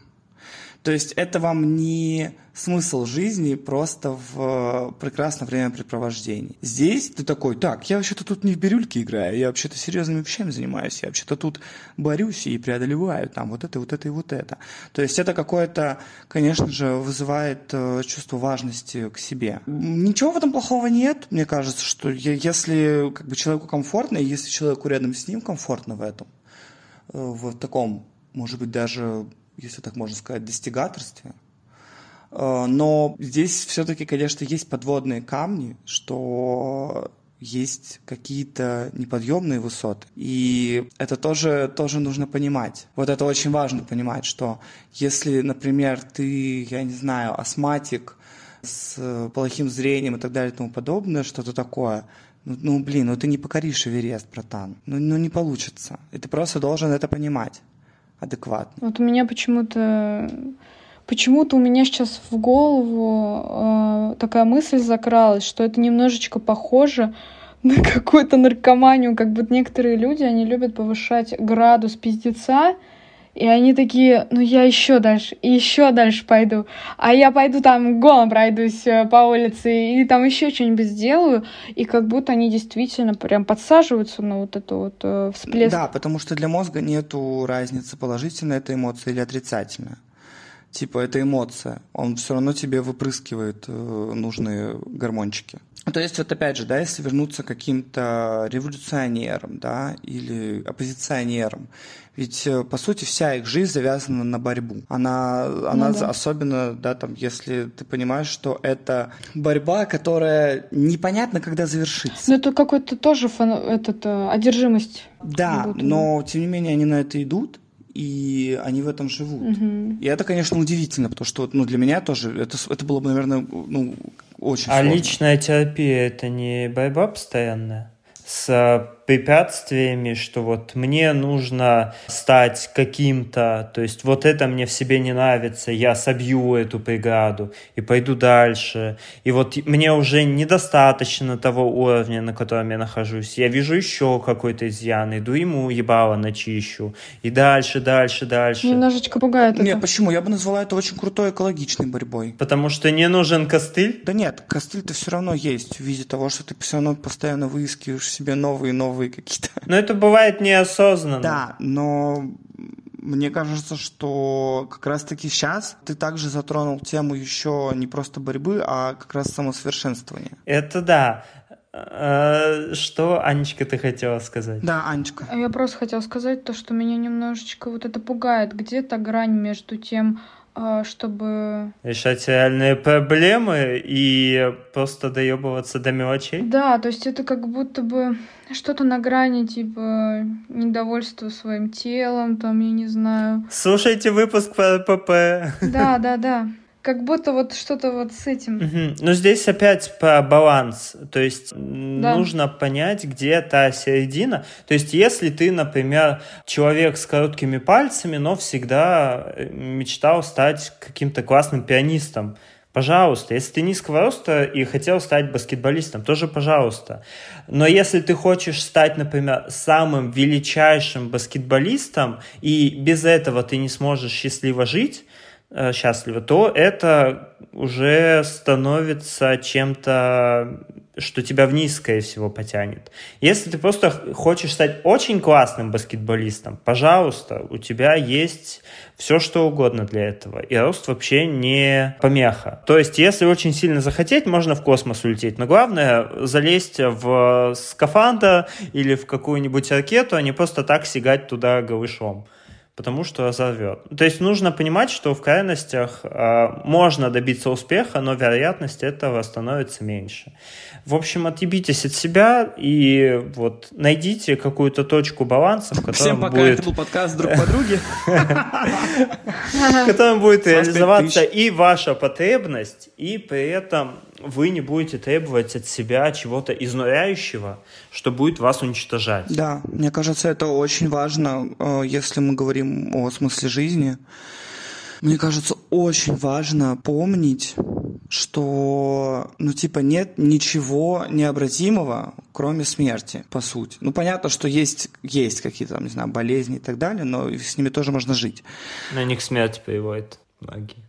S2: То есть это вам не смысл жизни просто в прекрасное времяпрепровождении. Здесь ты такой, так, я вообще-то тут не в бирюльке играю, я вообще-то серьезными вещами занимаюсь, я вообще-то тут борюсь и преодолеваю там вот это, вот это и вот это. То есть это какое-то, конечно же, вызывает э, чувство важности к себе. Ничего в этом плохого нет, мне кажется, что если как бы человеку комфортно, и если человеку рядом с ним комфортно в этом, э, в таком, может быть, даже если так можно сказать, достигаторстве. Э, но здесь все-таки, конечно, есть подводные камни, что есть какие-то неподъемные высоты. И это тоже, тоже нужно понимать. Вот это очень важно понимать, что если, например, ты, я не знаю, астматик с плохим зрением и так далее и тому подобное, что-то такое, ну, ну блин, ну ты не покоришь Эверест, братан. Ну, ну не получится. И ты просто должен это понимать адекватно.
S3: Вот у меня почему-то почему-то у меня сейчас в голову э, такая мысль закралась, что это немножечко похоже на какую-то наркоманию, как бы некоторые люди, они любят повышать градус пиздеца, и они такие, ну я еще дальше, еще дальше пойду. А я пойду там голым пройдусь э, по улице, и там еще что-нибудь сделаю. И как будто они действительно прям подсаживаются на вот эту вот э, всплеск.
S2: Да, потому что для мозга нету разницы, положительная это эмоция или отрицательная. Типа, это эмоция. Он все равно тебе выпрыскивает э, нужные гормончики. То есть, вот опять же, да, если вернуться к каким-то революционерам, да, или оппозиционерам, ведь, э, по сути, вся их жизнь завязана на борьбу. Она, она ну, да. особенно, да, там, если ты понимаешь, что это борьба, которая непонятно, когда завершится.
S3: Ну, это какой-то тоже фан... этот, э, одержимость.
S2: Да, но, тем не менее, они на это идут, и они в этом живут.
S3: Угу.
S2: И это, конечно, удивительно, потому что ну, для меня тоже это, это было бы, наверное, ну, очень
S1: а
S2: сложно.
S1: А личная терапия – это не борьба постоянная? С препятствиями, что вот мне нужно стать каким-то, то есть вот это мне в себе не нравится, я собью эту преграду и пойду дальше. И вот мне уже недостаточно того уровня, на котором я нахожусь. Я вижу еще какой-то изъян, иду ему ебало начищу. И дальше, дальше, дальше.
S3: Немножечко пугает это.
S2: Нет, почему? Я бы назвала это очень крутой экологичной борьбой.
S1: Потому что не нужен костыль?
S2: Да нет, костыль-то все равно есть в виде того, что ты все равно постоянно выискиваешь себе новые и новые какие-то.
S1: Но это бывает неосознанно.
S2: Да, но мне кажется, что как раз-таки сейчас ты также затронул тему еще не просто борьбы, а как раз самосовершенствования.
S1: Это да. А, что, Анечка, ты хотела сказать?
S2: Да, Анечка.
S3: Я просто хотела сказать то, что меня немножечко вот это пугает. Где-то грань между тем, а, чтобы...
S1: Решать реальные проблемы и просто доебываться до мелочей?
S3: Да, то есть это как будто бы что-то на грани, типа, недовольства своим телом, там, я не знаю.
S1: Слушайте выпуск про ПП.
S3: Да, да, да. Как будто вот что-то вот с этим.
S1: Угу. Но здесь опять про баланс. То есть да. нужно понять, где та середина. То есть если ты, например, человек с короткими пальцами, но всегда э, мечтал стать каким-то классным пианистом, Пожалуйста, если ты низкого роста и хотел стать баскетболистом, тоже пожалуйста. Но если ты хочешь стать, например, самым величайшим баскетболистом, и без этого ты не сможешь счастливо жить, Э, счастливы, то это уже становится чем-то, что тебя вниз, скорее всего, потянет. Если ты просто хочешь стать очень классным баскетболистом, пожалуйста, у тебя есть все, что угодно для этого. И рост вообще не помеха. То есть, если очень сильно захотеть, можно в космос улететь. Но главное залезть в скафандр или в какую-нибудь ракету, а не просто так сигать туда голышом потому что разорвет. То есть нужно понимать, что в крайностях э, можно добиться успеха, но вероятность этого становится меньше. В общем, отъебитесь от себя и вот найдите какую-то точку баланса, в котором
S2: Всем пока,
S1: будет...
S2: это был подкаст «Друг подруги».
S1: В котором будет реализоваться и ваша потребность, и при этом вы не будете требовать от себя чего-то изнуряющего, что будет вас уничтожать.
S2: Да, мне кажется, это очень важно, э, если мы говорим о смысле жизни. Мне кажется, очень важно помнить, что, ну, типа, нет ничего необратимого, кроме смерти, по сути. Ну, понятно, что есть, есть какие-то, там, не знаю, болезни и так далее, но с ними тоже можно жить.
S1: На них смерть приводит многие.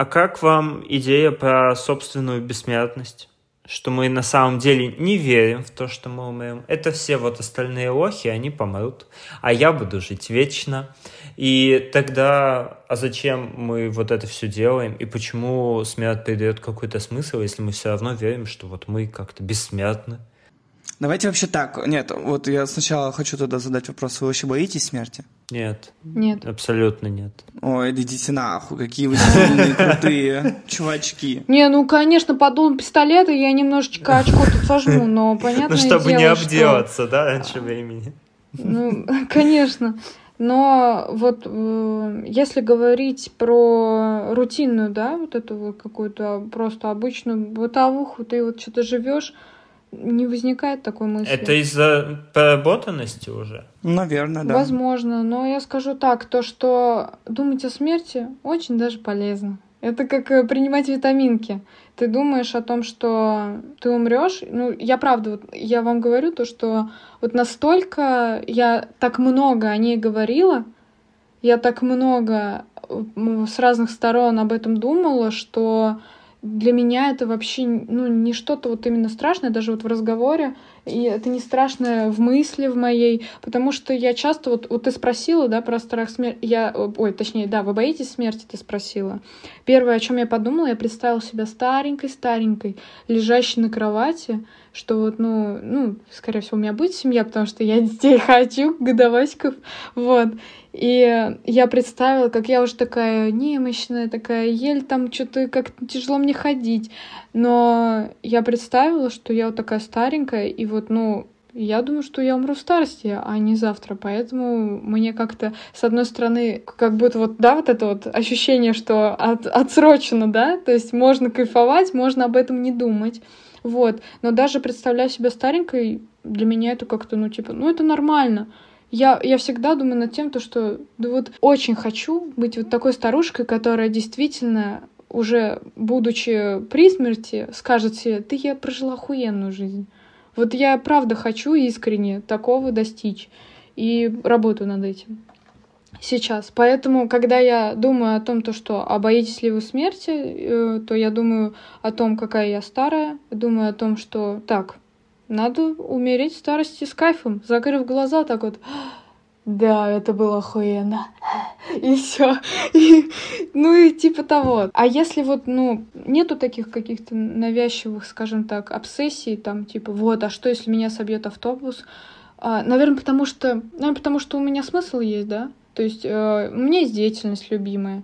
S1: А как вам идея про собственную бессмертность? Что мы на самом деле не верим в то, что мы умрем. Это все вот остальные лохи, они помрут. А я буду жить вечно. И тогда, а зачем мы вот это все делаем? И почему смерть придает какой-то смысл, если мы все равно верим, что вот мы как-то бессмертны?
S2: Давайте вообще так. Нет, вот я сначала хочу тогда задать вопрос. Вы вообще боитесь смерти?
S1: Нет.
S3: Нет.
S1: Абсолютно нет.
S2: Ой, идите нахуй, какие вы сильные, крутые чувачки.
S3: Не, ну, конечно, под дулом пистолета я немножечко очко тут сожму, но понятно
S1: Ну, чтобы не обделаться, да, раньше времени.
S3: Ну, конечно. Но вот э, если говорить про рутинную, да, вот эту вот какую-то просто обычную бытовуху, ты вот что-то живешь, не возникает такой мысли.
S1: Это из-за проработанности уже?
S2: Наверное, да.
S3: Возможно, но я скажу так, то, что думать о смерти очень даже полезно. Это как э, принимать витаминки. Ты думаешь о том, что ты умрешь. Ну, я правда, вот я вам говорю то, что вот настолько я так много о ней говорила, я так много с разных сторон об этом думала, что для меня это вообще ну, не что-то вот именно страшное, даже вот в разговоре, и это не страшно в мысли в моей, потому что я часто, вот, вот ты спросила, да, про страх смерти, я, ой, точнее, да, вы боитесь смерти, ты спросила. Первое, о чем я подумала, я представила себя старенькой-старенькой, лежащей на кровати, что вот, ну, ну, скорее всего, у меня будет семья, потому что я детей хочу, годовочков, вот. И я представила, как я уже такая немощная, такая еле там что-то как тяжело мне ходить. Но я представила, что я вот такая старенькая, и вот, ну, я думаю, что я умру в старости, а не завтра. Поэтому мне как-то, с одной стороны, как будто вот, да, вот это вот ощущение, что от, отсрочено, да, то есть можно кайфовать, можно об этом не думать. Вот. Но даже представляя себя старенькой, для меня это как-то, ну, типа, ну, это нормально. Я, я всегда думаю над тем, то, что да вот очень хочу быть вот такой старушкой, которая действительно уже будучи при смерти, скажет себе, ты я прожила охуенную жизнь. Вот я правда хочу искренне такого достичь. И работаю над этим сейчас. Поэтому, когда я думаю о том, то, что а боитесь ли вы смерти, э, то я думаю о том, какая я старая, думаю о том, что так, надо умереть в старости с кайфом, закрыв глаза так вот. Да, это было охуенно. И все. ну и типа того. А если вот, ну, нету таких каких-то навязчивых, скажем так, обсессий, там, типа, вот, а что, если меня собьет автобус? А, наверное, потому что, наверное, потому что у меня смысл есть, да? То есть э, у меня есть деятельность любимая.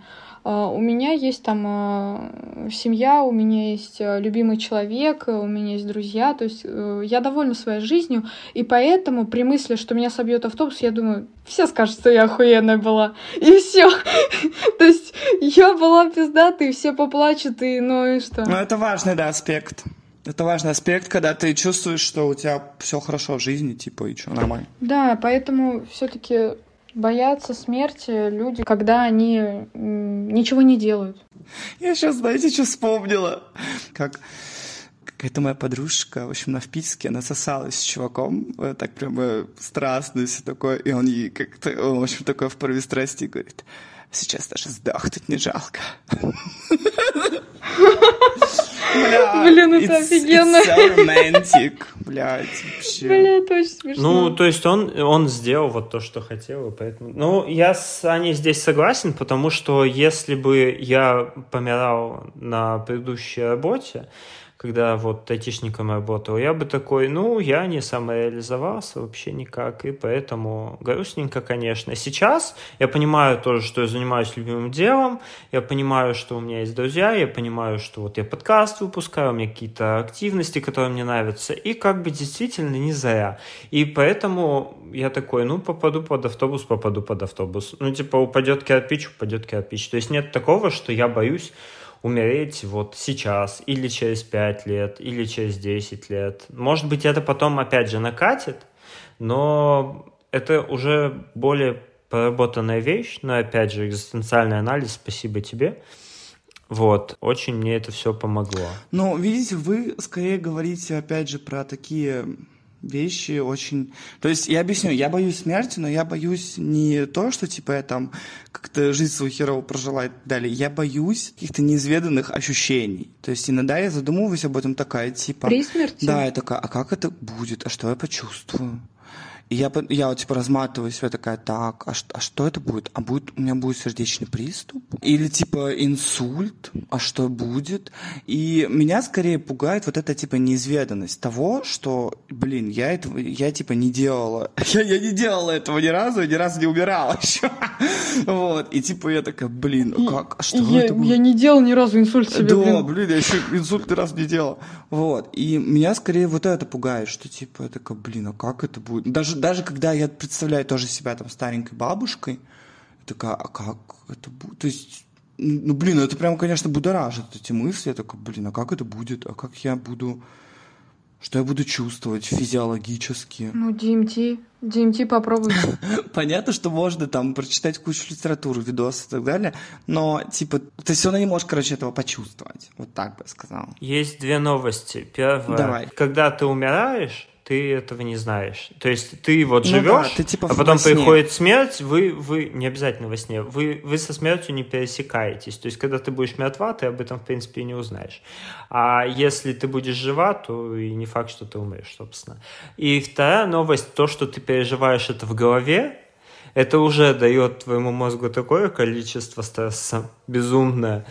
S3: А, у меня есть там а, семья, у меня есть а, любимый человек, у меня есть друзья, то есть э, я довольна своей жизнью, и поэтому при мысли, что меня собьет автобус, я думаю, все скажут, что я охуенная была, и все. То есть я была пиздатая, и все поплачут, и ну и что.
S2: Ну, это важный, да, аспект. Это важный аспект, когда ты чувствуешь, что у тебя все хорошо в жизни, типа, и что, нормально.
S3: Да, поэтому все-таки боятся смерти люди, когда они ничего не делают.
S2: Я сейчас, знаете, что вспомнила? Как какая-то моя подружка, в общем, на вписке, она сосалась с чуваком, э, так прямо страстно все такое, и он ей как-то, в общем, такой в порыве страсти говорит, сейчас даже сдохнуть не жалко.
S3: Бля, Блин, это офигенно.
S2: It's so romantic. Блядь, вообще.
S3: Бля, это очень смешно.
S1: Ну, то есть он, он сделал вот то, что хотел, и поэтому... Ну, я с Аней здесь согласен, потому что если бы я помирал на предыдущей работе, когда вот айтишником работал, я бы такой, ну, я не самореализовался вообще никак, и поэтому грустненько, конечно. Сейчас я понимаю тоже, что я занимаюсь любимым делом, я понимаю, что у меня есть друзья, я понимаю, что вот я подкаст выпускаю, у меня какие-то активности, которые мне нравятся, и как бы действительно не зря. И поэтому я такой, ну, попаду под автобус, попаду под автобус. Ну, типа, упадет кирпич, упадет кирпич. То есть нет такого, что я боюсь умереть вот сейчас, или через 5 лет, или через 10 лет. Может быть, это потом опять же накатит, но это уже более проработанная вещь, но опять же экзистенциальный анализ, спасибо тебе. Вот, очень мне это все помогло.
S2: Ну, видите, вы скорее говорите, опять же, про такие вещи очень... То есть я объясню, я боюсь смерти, но я боюсь не то, что типа я там как-то жизнь свою херово прожила и так далее. Я боюсь каких-то неизведанных ощущений. То есть иногда я задумываюсь об этом такая, типа...
S3: При смерти?
S2: Да, я такая, а как это будет? А что я почувствую? И я, я вот, типа, разматываюсь, я такая, так, а, а что это будет? А будет, у меня будет сердечный приступ? Или, типа, инсульт? А что будет? И меня скорее пугает вот эта, типа, неизведанность того, что, блин, я этого, я, типа, не делала. Я, я не делала этого ни разу, ни разу не умирала еще. Вот. И, типа, я такая, блин, а как? А что
S3: я,
S2: это будет?
S3: Я не делал ни разу инсульт себе,
S2: Да,
S3: блин.
S2: блин, я еще инсульт ни разу не делал. Вот. И меня скорее вот это пугает, что, типа, я такая, блин, а как это будет? Даже даже когда я представляю тоже себя там старенькой бабушкой, такая, а как это будет? То есть, ну, блин, это прям, конечно, будоражит эти мысли. Я такая, блин, а как это будет? А как я буду... Что я буду чувствовать физиологически?
S3: Ну, DMT. DMT попробуйте.
S2: Понятно, что можно там прочитать кучу литературы, видосы и так далее, но, типа, ты все равно не можешь, короче, этого почувствовать. Вот так бы я сказал.
S1: Есть две новости. Первая.
S2: Давай.
S1: Когда ты умираешь, ты этого не знаешь. То есть ты вот
S2: Ну
S1: живешь,
S2: да, ты типа
S1: а потом приходит смерть, вы, вы не обязательно во сне, вы, вы со смертью не пересекаетесь. То есть когда ты будешь мертва, ты об этом, в принципе, и не узнаешь. А если ты будешь жива, то и не факт, что ты умрешь, собственно. И вторая новость, то, что ты переживаешь это в голове, это уже дает твоему мозгу такое количество стресса безумное,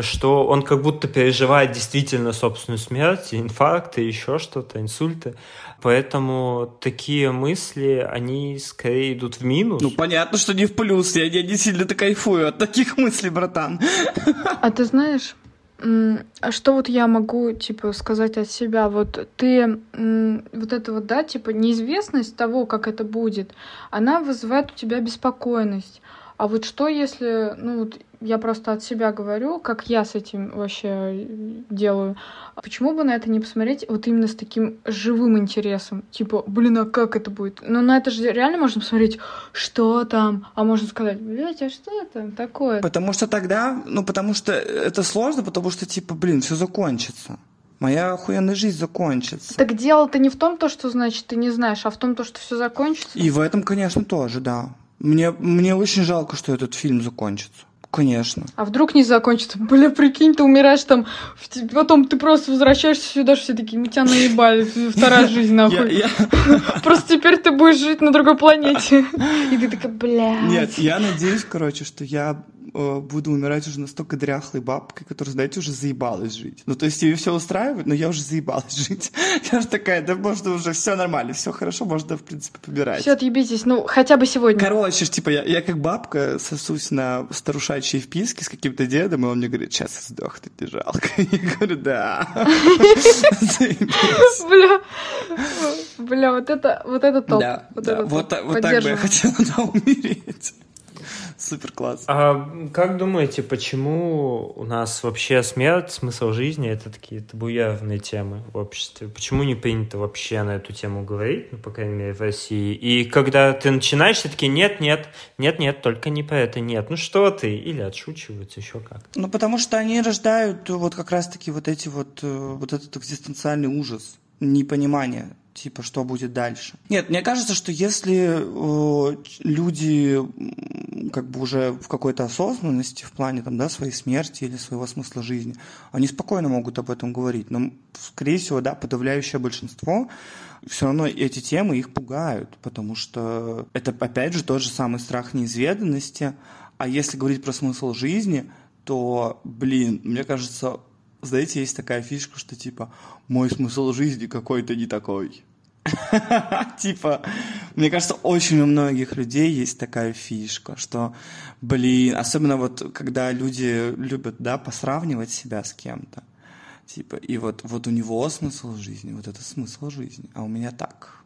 S1: что он как будто переживает действительно собственную смерть, инфаркты, еще что-то, инсульты. Поэтому такие мысли, они скорее идут в минус.
S2: Ну, понятно, что не в плюс. Я, я не сильно-то кайфую от таких мыслей, братан.
S3: А ты знаешь, а что вот я могу, типа, сказать от себя? Вот ты, вот это вот, да, типа, неизвестность того, как это будет, она вызывает у тебя беспокойность. А вот что если, ну, вот я просто от себя говорю, как я с этим вообще делаю. Почему бы на это не посмотреть вот именно с таким живым интересом? Типа, блин, а как это будет? Ну, на это же реально можно посмотреть, что там, а можно сказать, блядь, а что там такое?
S2: Потому что тогда, ну, потому что это сложно, потому что, типа, блин, все закончится. Моя охуенная жизнь закончится.
S3: Так дело-то не в том, то, что значит ты не знаешь, а в том, то, что все закончится.
S2: И в этом, конечно, тоже, да. Мне, мне очень жалко, что этот фильм закончится. Конечно.
S3: А вдруг не закончится? Бля, прикинь, ты умираешь там, потом ты просто возвращаешься сюда, все такие, мы тебя наебали, вторая жизнь нахуй. Просто теперь ты будешь жить на другой планете. И ты такая, бля.
S2: Нет, я надеюсь, короче, что я э, буду умирать уже настолько дряхлой бабкой, которая, знаете, уже заебалась жить. Ну, то есть тебе все устраивает, но я уже заебалась жить. Я же такая, да можно уже все нормально, все хорошо, можно, в принципе, побирать.
S3: Все, отъебитесь, ну, хотя бы сегодня.
S2: Короче, типа, я, я как бабка сосусь на старушачьей вписке с каким-то дедом, и он мне говорит, сейчас сдохнуть не жалко. Я говорю, да.
S3: Бля, бля, вот это, вот это топ.
S2: Да,
S3: вот
S2: так бы я хотела умереть. Супер класс.
S1: А как думаете, почему у нас вообще смерть, смысл жизни это такие табуированные темы в обществе? Почему не принято вообще на эту тему говорить, ну, по крайней мере, в России? И когда ты начинаешь, все таки нет, нет, нет, нет, только не про это, нет. Ну что ты? Или отшучиваются, еще как.
S2: Ну, потому что они рождают вот как раз-таки вот эти вот, э, вот этот экзистенциальный ужас, непонимание, типа, что будет дальше. Нет, мне кажется, что если э, люди как бы уже в какой-то осознанности в плане там, да, своей смерти или своего смысла жизни, они спокойно могут об этом говорить. Но, скорее всего, да, подавляющее большинство все равно эти темы их пугают, потому что это, опять же, тот же самый страх неизведанности. А если говорить про смысл жизни, то, блин, мне кажется, знаете, есть такая фишка, что типа мой смысл жизни какой-то не такой. Типа, мне кажется, очень у многих людей есть такая фишка, что, блин, особенно вот когда люди любят, да, посравнивать себя с кем-то. Типа, и вот, вот у него смысл жизни, вот это смысл жизни, а у меня так.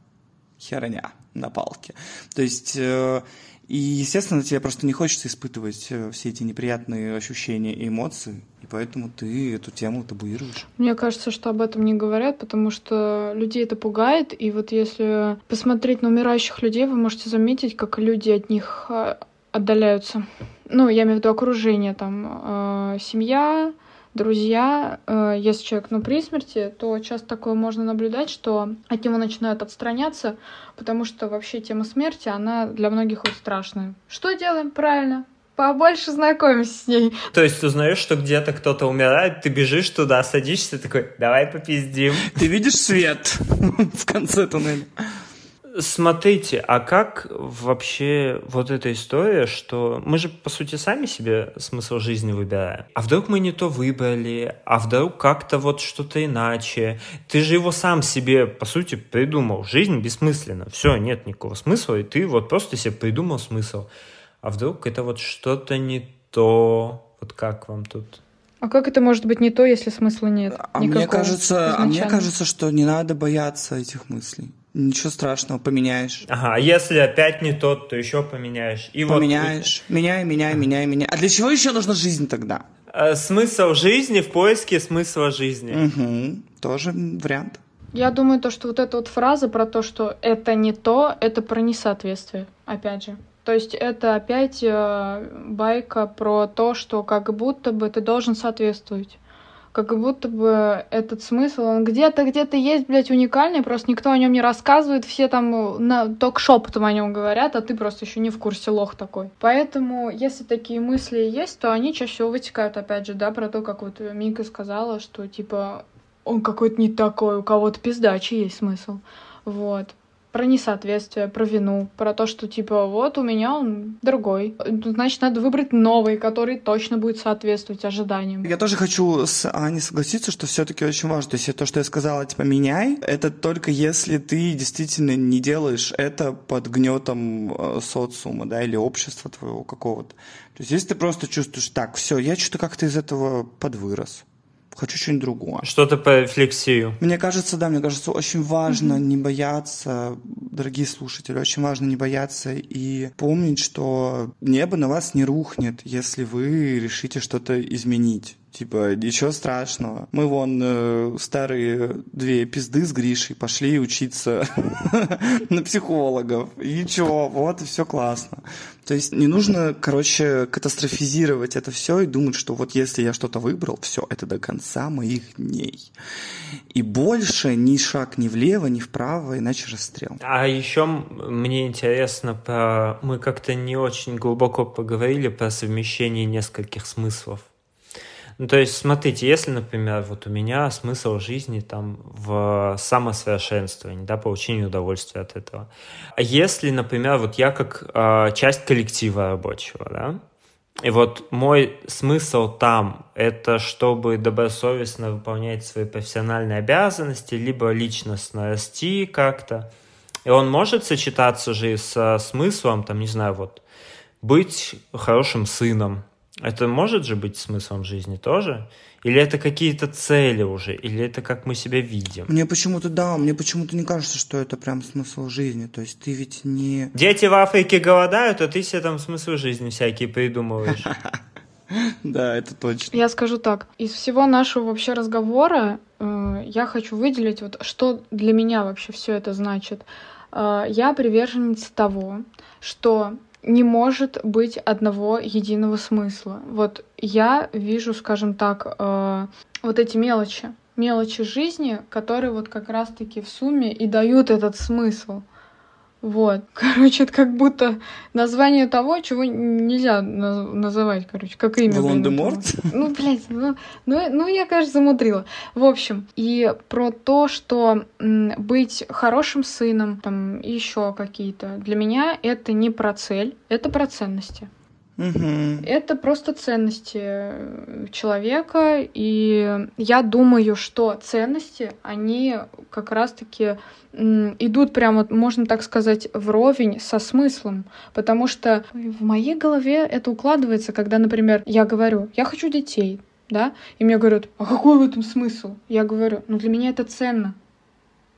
S2: Херня на палке. То есть, э, и, естественно, тебе просто не хочется испытывать э, все эти неприятные ощущения и эмоции, и поэтому ты эту тему табуируешь.
S3: Мне кажется, что об этом не говорят, потому что людей это пугает. И вот если посмотреть на умирающих людей, вы можете заметить, как люди от них а, отдаляются. Ну, я имею в виду окружение, там, э, семья, друзья. Э, если человек, ну, при смерти, то часто такое можно наблюдать, что от него начинают отстраняться, потому что вообще тема смерти, она для многих вот страшная. Что делаем? Правильно. Побольше знакомимся с ней.
S1: То есть ты узнаешь, что где-то кто-то умирает, ты бежишь туда, садишься, такой, давай попиздим.
S2: Ты видишь свет в конце туннеля?
S1: Смотрите, а как вообще вот эта история, что мы же, по сути, сами себе смысл жизни выбираем. А вдруг мы не то выбрали, а вдруг как-то вот что-то иначе. Ты же его сам себе, по сути, придумал. Жизнь бессмысленна. Все, нет никакого смысла, и ты вот просто себе придумал смысл. А вдруг это вот что-то не то? Вот как вам тут?
S3: А как это может быть не то, если смысла нет?
S2: А мне кажется, а мне кажется, что не надо бояться этих мыслей. Ничего страшного, поменяешь.
S1: Ага, а если опять не тот, то еще поменяешь. И вот
S2: Поменяешь. Меняй, меняй, меняй, меняй. А для чего еще нужна жизнь тогда?
S1: э, смысл жизни в поиске смысла жизни.
S2: Угу. Тоже вариант.
S3: Я думаю, то, что вот эта вот фраза про то, что это не то, это про несоответствие, опять же. То есть это опять э, байка про то, что как будто бы ты должен соответствовать. Как будто бы этот смысл, он где-то, где-то есть, блядь, уникальный, просто никто о нем не рассказывает, все там э, на, только шепотом о нем говорят, а ты просто еще не в курсе лох такой. Поэтому, если такие мысли есть, то они чаще всего вытекают, опять же, да, про то, как вот Мика сказала, что типа он какой-то не такой, у кого-то пиздачи есть смысл. Вот. Про несоответствие, про вину, про то, что типа вот у меня он другой. Значит, надо выбрать новый, который точно будет соответствовать ожиданиям.
S2: Я тоже хочу с Аней согласиться, что все-таки очень важно. То есть то, что я сказала, типа, меняй, это только если ты действительно не делаешь это под гнетом э, социума, да, или общества твоего какого-то. То есть если ты просто чувствуешь, так, все, я что-то как-то из этого подвырос. Хочу что-нибудь другое.
S1: Что-то по рефлексию.
S2: Мне кажется, да, мне кажется, очень важно не бояться, дорогие слушатели, очень важно не бояться и помнить, что небо на вас не рухнет, если вы решите что-то изменить. Типа, ничего страшного. Мы вон э, старые две пизды с Гришей пошли учиться на психологов. И ничего, вот, все классно. То есть не нужно, короче, катастрофизировать это все и думать, что вот если я что-то выбрал, все, это до конца моих дней. И больше ни шаг ни влево, ни вправо, иначе расстрел.
S1: А еще мне интересно про... Мы как-то не очень глубоко поговорили про совмещение нескольких смыслов. Ну, то есть, смотрите, если, например, вот у меня смысл жизни там в самосовершенствовании, да, получении удовольствия от этого. А если, например, вот я как э, часть коллектива рабочего, да, И вот мой смысл там – это чтобы добросовестно выполнять свои профессиональные обязанности, либо личностно расти как-то. И он может сочетаться же со смыслом, там, не знаю, вот, быть хорошим сыном. Это может же быть смыслом жизни тоже? Или это какие-то цели уже? Или это как мы себя видим?
S2: Мне почему-то, да, мне почему-то не кажется, что это прям смысл жизни. То есть ты ведь не...
S1: Дети в Африке голодают, а ты себе там смыслы жизни всякие придумываешь.
S2: Да, это точно.
S3: Я скажу так, из всего нашего вообще разговора э, я хочу выделить, вот что для меня вообще все это значит. Э, я приверженец того, что не может быть одного единого смысла. Вот я вижу, скажем так, э, вот эти мелочи, мелочи жизни, которые вот как раз-таки в сумме и дают этот смысл. Вот. Короче, это как будто название того, чего нельзя наз- называть, короче, как имя.
S2: Волан-де-Морт?
S3: Ну, блядь, ну, ну, ну, я, конечно, замудрила. В общем, и про то, что м, быть хорошим сыном, там, еще какие-то, для меня это не про цель, это про ценности.
S2: Мгм.
S3: Это просто ценности э, человека, и я думаю, что ценности, они как раз-таки идут прямо, можно так сказать, вровень со смыслом, потому что в моей голове это укладывается, когда, например, я говорю, я хочу детей, да, и мне говорят, а какой в этом смысл? Я говорю, ну для меня это ценно.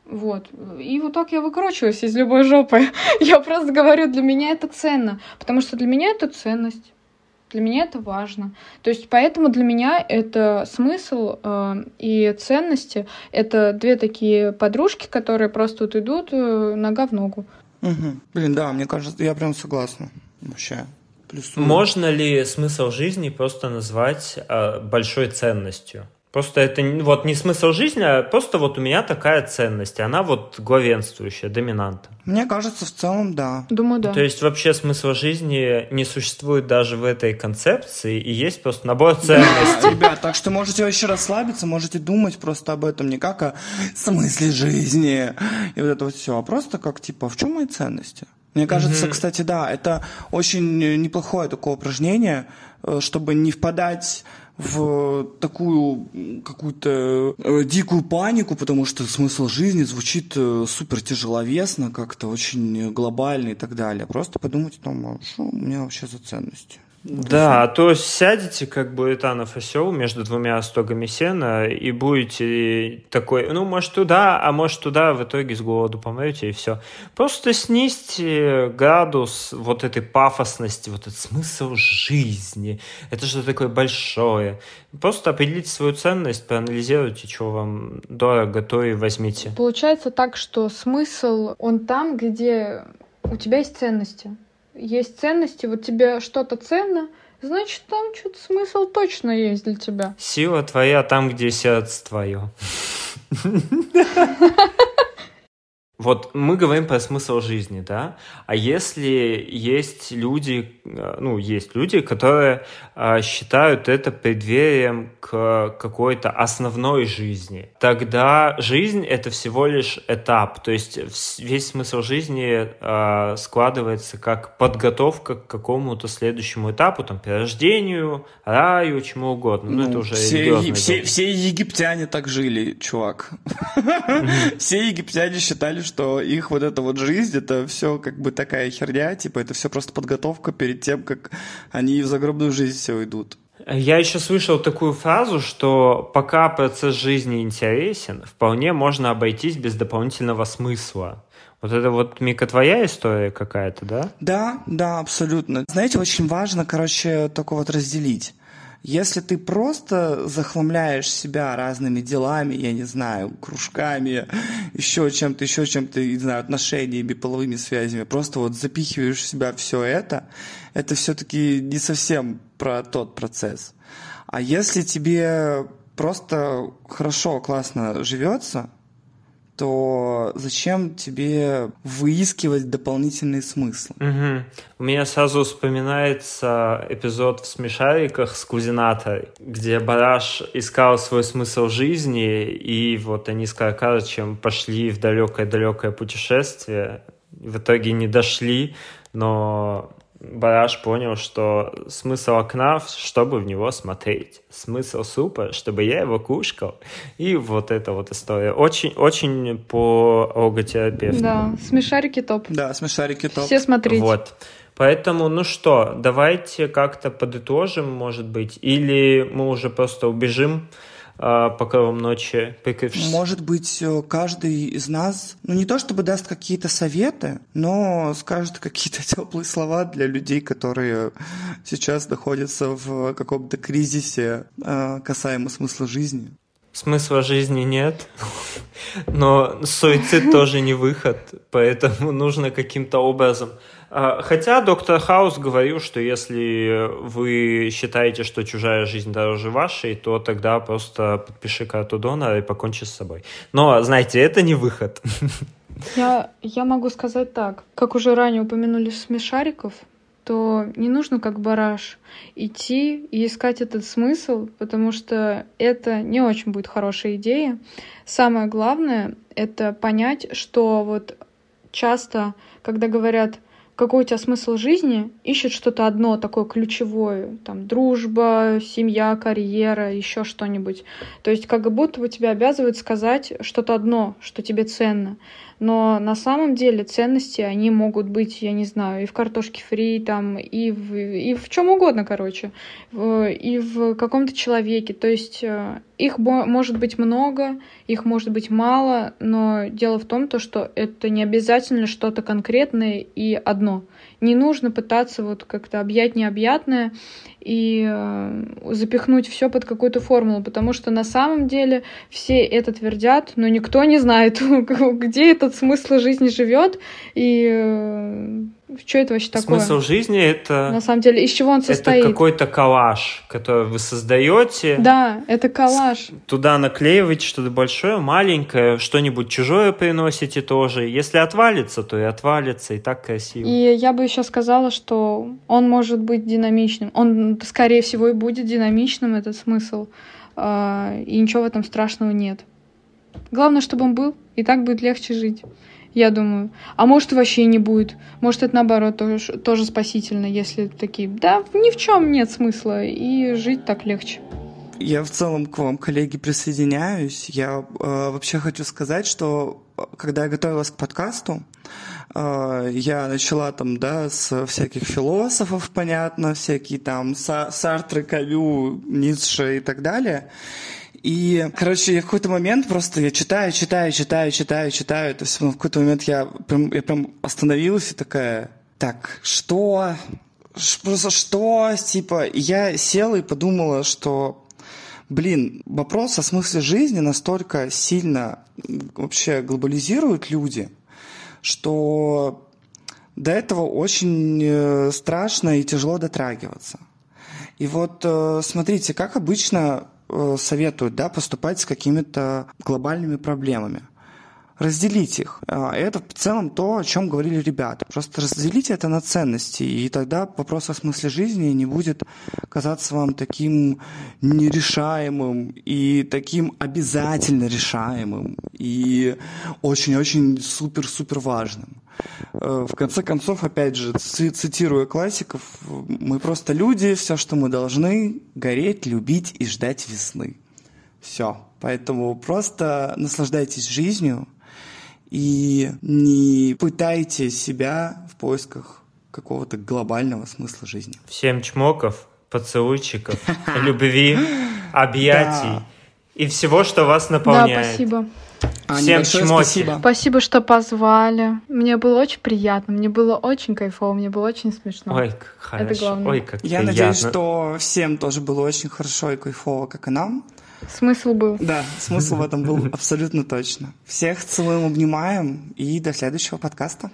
S3: Вот. И вот так я выкручиваюсь из любой жопы. Я просто говорю, для меня это ценно. Потому что для меня это ценность. Для меня это важно. То есть поэтому для меня это смысл э, и ценности. Это две такие подружки, которые просто вот идут э, нога в ногу.
S2: Мгм. Блин, да, мне кажется, я прям согласна. Вообще. Плюсую.
S1: Можно ли смысл жизни просто назвать э, большой ценностью? Просто это вот не смысл жизни, а просто вот у меня такая ценность, и она вот главенствующая, доминанта.
S2: Мне кажется, в целом, да.
S3: Думаю, да.
S1: То есть вообще смысл жизни не существует даже в этой концепции, и есть просто набор ценностей.
S2: Ребят, так что можете вообще расслабиться, можете думать просто об этом не как о смысле жизни и вот это вот все, а просто как типа, в чем мои ценности? Мне кажется, кстати, да, это очень неплохое такое упражнение, э, чтобы не впадать в такую какую-то э, дикую панику, потому что смысл жизни звучит э, супер тяжеловесно, как-то очень глобально и так далее. Просто подумать о том, а что у меня вообще за ценности.
S1: Да, а то сядете, как Буэтанов осел, между двумя стогами сена, и будете такой, ну, может, туда, а может, туда, в итоге с голоду помрете, и все. Просто снизьте градус вот этой пафосности, вот этот смысл жизни. Это что такое большое. Просто определите свою ценность, проанализируйте, что вам дорого, то и возьмите.
S3: Получается так, что смысл, он там, где у тебя есть ценности. Есть ценности, вот тебе что-то ценно, значит, там что-то смысл точно есть для тебя.
S1: Сила твоя там, где сердце твое. Вот мы говорим про смысл жизни, да? А если есть люди, э, ну, есть люди, которые э, считают это преддверием к какой-то основной жизни, тогда жизнь — это всего лишь этап. То есть весь смысл жизни э, складывается как подготовка к какому-то следующему этапу, там, перерождению, раю, чему угодно. Ну, это уже
S2: все, все, все египтяне так жили, чувак. Все египтяне считали, что их вот эта вот жизнь, это все как бы такая херня, типа это все просто подготовка перед тем, как они в загробную жизнь все идут.
S1: Я еще слышал такую фразу, что пока процесс жизни интересен, вполне можно обойтись без дополнительного смысла. Вот это вот, Мика, твоя история какая-то, да?
S2: Да, да, абсолютно. Знаете, очень важно, короче, только вот разделить. Если ты просто захламляешь себя разными делами, я не знаю, кружками, еще чем-то, еще чем-то, не знаю, отношениями, половыми связями, просто вот запихиваешь в себя все это, это все-таки не совсем про тот процесс. А если тебе просто хорошо, классно живется, то зачем тебе выискивать дополнительные смыслы?
S1: Мгм. У меня сразу вспоминается эпизод в «Смешариках» с Кузинатой, где Бараш искал свой смысл жизни, и вот они с Каракарычем пошли в далекое-далекое путешествие. В итоге не дошли, но Бараш понял, что смысл окна, чтобы в него смотреть. Смысл супа, чтобы я его кушал. И вот эта вот история. Очень, очень по логотерапевту.
S3: Да, смешарики топ.
S2: Да, смешарики топ.
S3: Все смотрите.
S1: Вот. Поэтому, ну что, давайте как-то подытожим, может быть, или мы уже просто убежим покровом ночи, прикрывшись.
S2: Может быть, э, каждый из нас, ну не то чтобы даст какие-то советы, но скажет какие-то теплые слова для людей, которые сейчас находятся в каком-то кризисе э, касаемо смысла жизни.
S1: Смысла жизни нет, но суицид тоже не выход, поэтому нужно каким-то образом а, хотя доктор Хаус говорил, что если вы считаете, что чужая жизнь дороже вашей, то тогда просто подпиши карту донора и покончи с собой. Но, знаете, это не выход.
S3: Я, я могу сказать так. Как уже ранее упомянули смешариков, то не нужно как бараш идти и искать этот смысл, потому что это не очень будет хорошая идея. Самое главное — это понять, что вот часто, когда говорят какой у тебя смысл жизни, ищет что-то одно такое ключевое, там, дружба, семья, карьера, еще что-нибудь. То есть как будто бы тебя обязывают сказать что-то одно, что тебе ценно. Но на самом деле ценности, они могут быть, я не знаю, и в картошке фри, там, и в, и в чем угодно, короче, и в каком-то человеке. То есть э, их может быть много, их может быть мало, но дело в том, то, что это не обязательно что-то конкретное и одно. Не нужно пытаться вот как-то объять необъятное и э, запихнуть все под какую-то формулу, потому что на самом деле все это твердят, но никто не знает, где этот смысл жизни живет и э, что это вообще такое?
S1: Смысл жизни это...
S3: На самом деле, из чего он состоит?
S1: Это какой-то коллаж, который вы создаете.
S3: Да, это коллаж.
S1: Туда наклеиваете что-то большое, маленькое, что-нибудь чужое приносите тоже. Если отвалится, то и отвалится, и так красиво.
S3: И я бы еще сказала, что он может быть динамичным. Он, скорее всего, и будет динамичным, этот смысл. А, и ничего в этом страшного нет. Главное, чтобы он был, и так будет легче жить я думаю. А может, вообще не будет. Может, это наоборот тоже, тоже спасительно, если такие, да, ни в чем нет смысла, и жить так легче.
S2: Я в целом к вам, коллеги, присоединяюсь. Я э, вообще хочу сказать, что э, когда я готовилась к подкасту, э, я начала там, да, с всяких философов, понятно, всякие там Сартры, Кавю, Ницше и так далее. И, короче, я в какой-то момент просто я читаю, читаю, читаю, читаю, читаю. То есть ну, в какой-то момент я прям, я прям остановилась и такая, так, что? Просто что? Типа, я села и подумала, что блин, вопрос о смысле жизни настолько сильно вообще глобализируют люди, что до этого очень э, страшно и тяжело дотрагиваться. И вот э, смотрите, как обычно советуют да, поступать с какими-то глобальными проблемами. Разделить их. А, это в целом то, о чем говорили ребята. Просто разделите это на ценности, и тогда вопрос о смысле жизни не будет казаться вам таким нерешаемым и таким обязательно решаемым и очень-очень супер-супер важным. Э, в конце концов, опять же, цитируя классиков, мы просто люди, все, что мы должны, гореть, любить и ждать весны. Все. Поэтому просто наслаждайтесь жизнью и не пытайте себя в поисках какого-то глобального смысла жизни.
S1: Всем чмоков, поцелуйчиков, любви, объятий и всего, что вас наполняет.
S3: Да, спасибо.
S1: Всем чмоки.
S3: Спасибо. спасибо, что позвали. Мне было очень приятно, мне было очень кайфово, мне было очень смешно.
S1: Ой, как хорошо. Это главное. Ой, как
S2: Я
S1: приятно.
S2: надеюсь, что всем тоже было очень хорошо и кайфово, как и нам.
S3: Смысл был.
S2: Да, смысл в этом был абсолютно точно. Всех целуем, обнимаем и до следующего подкаста.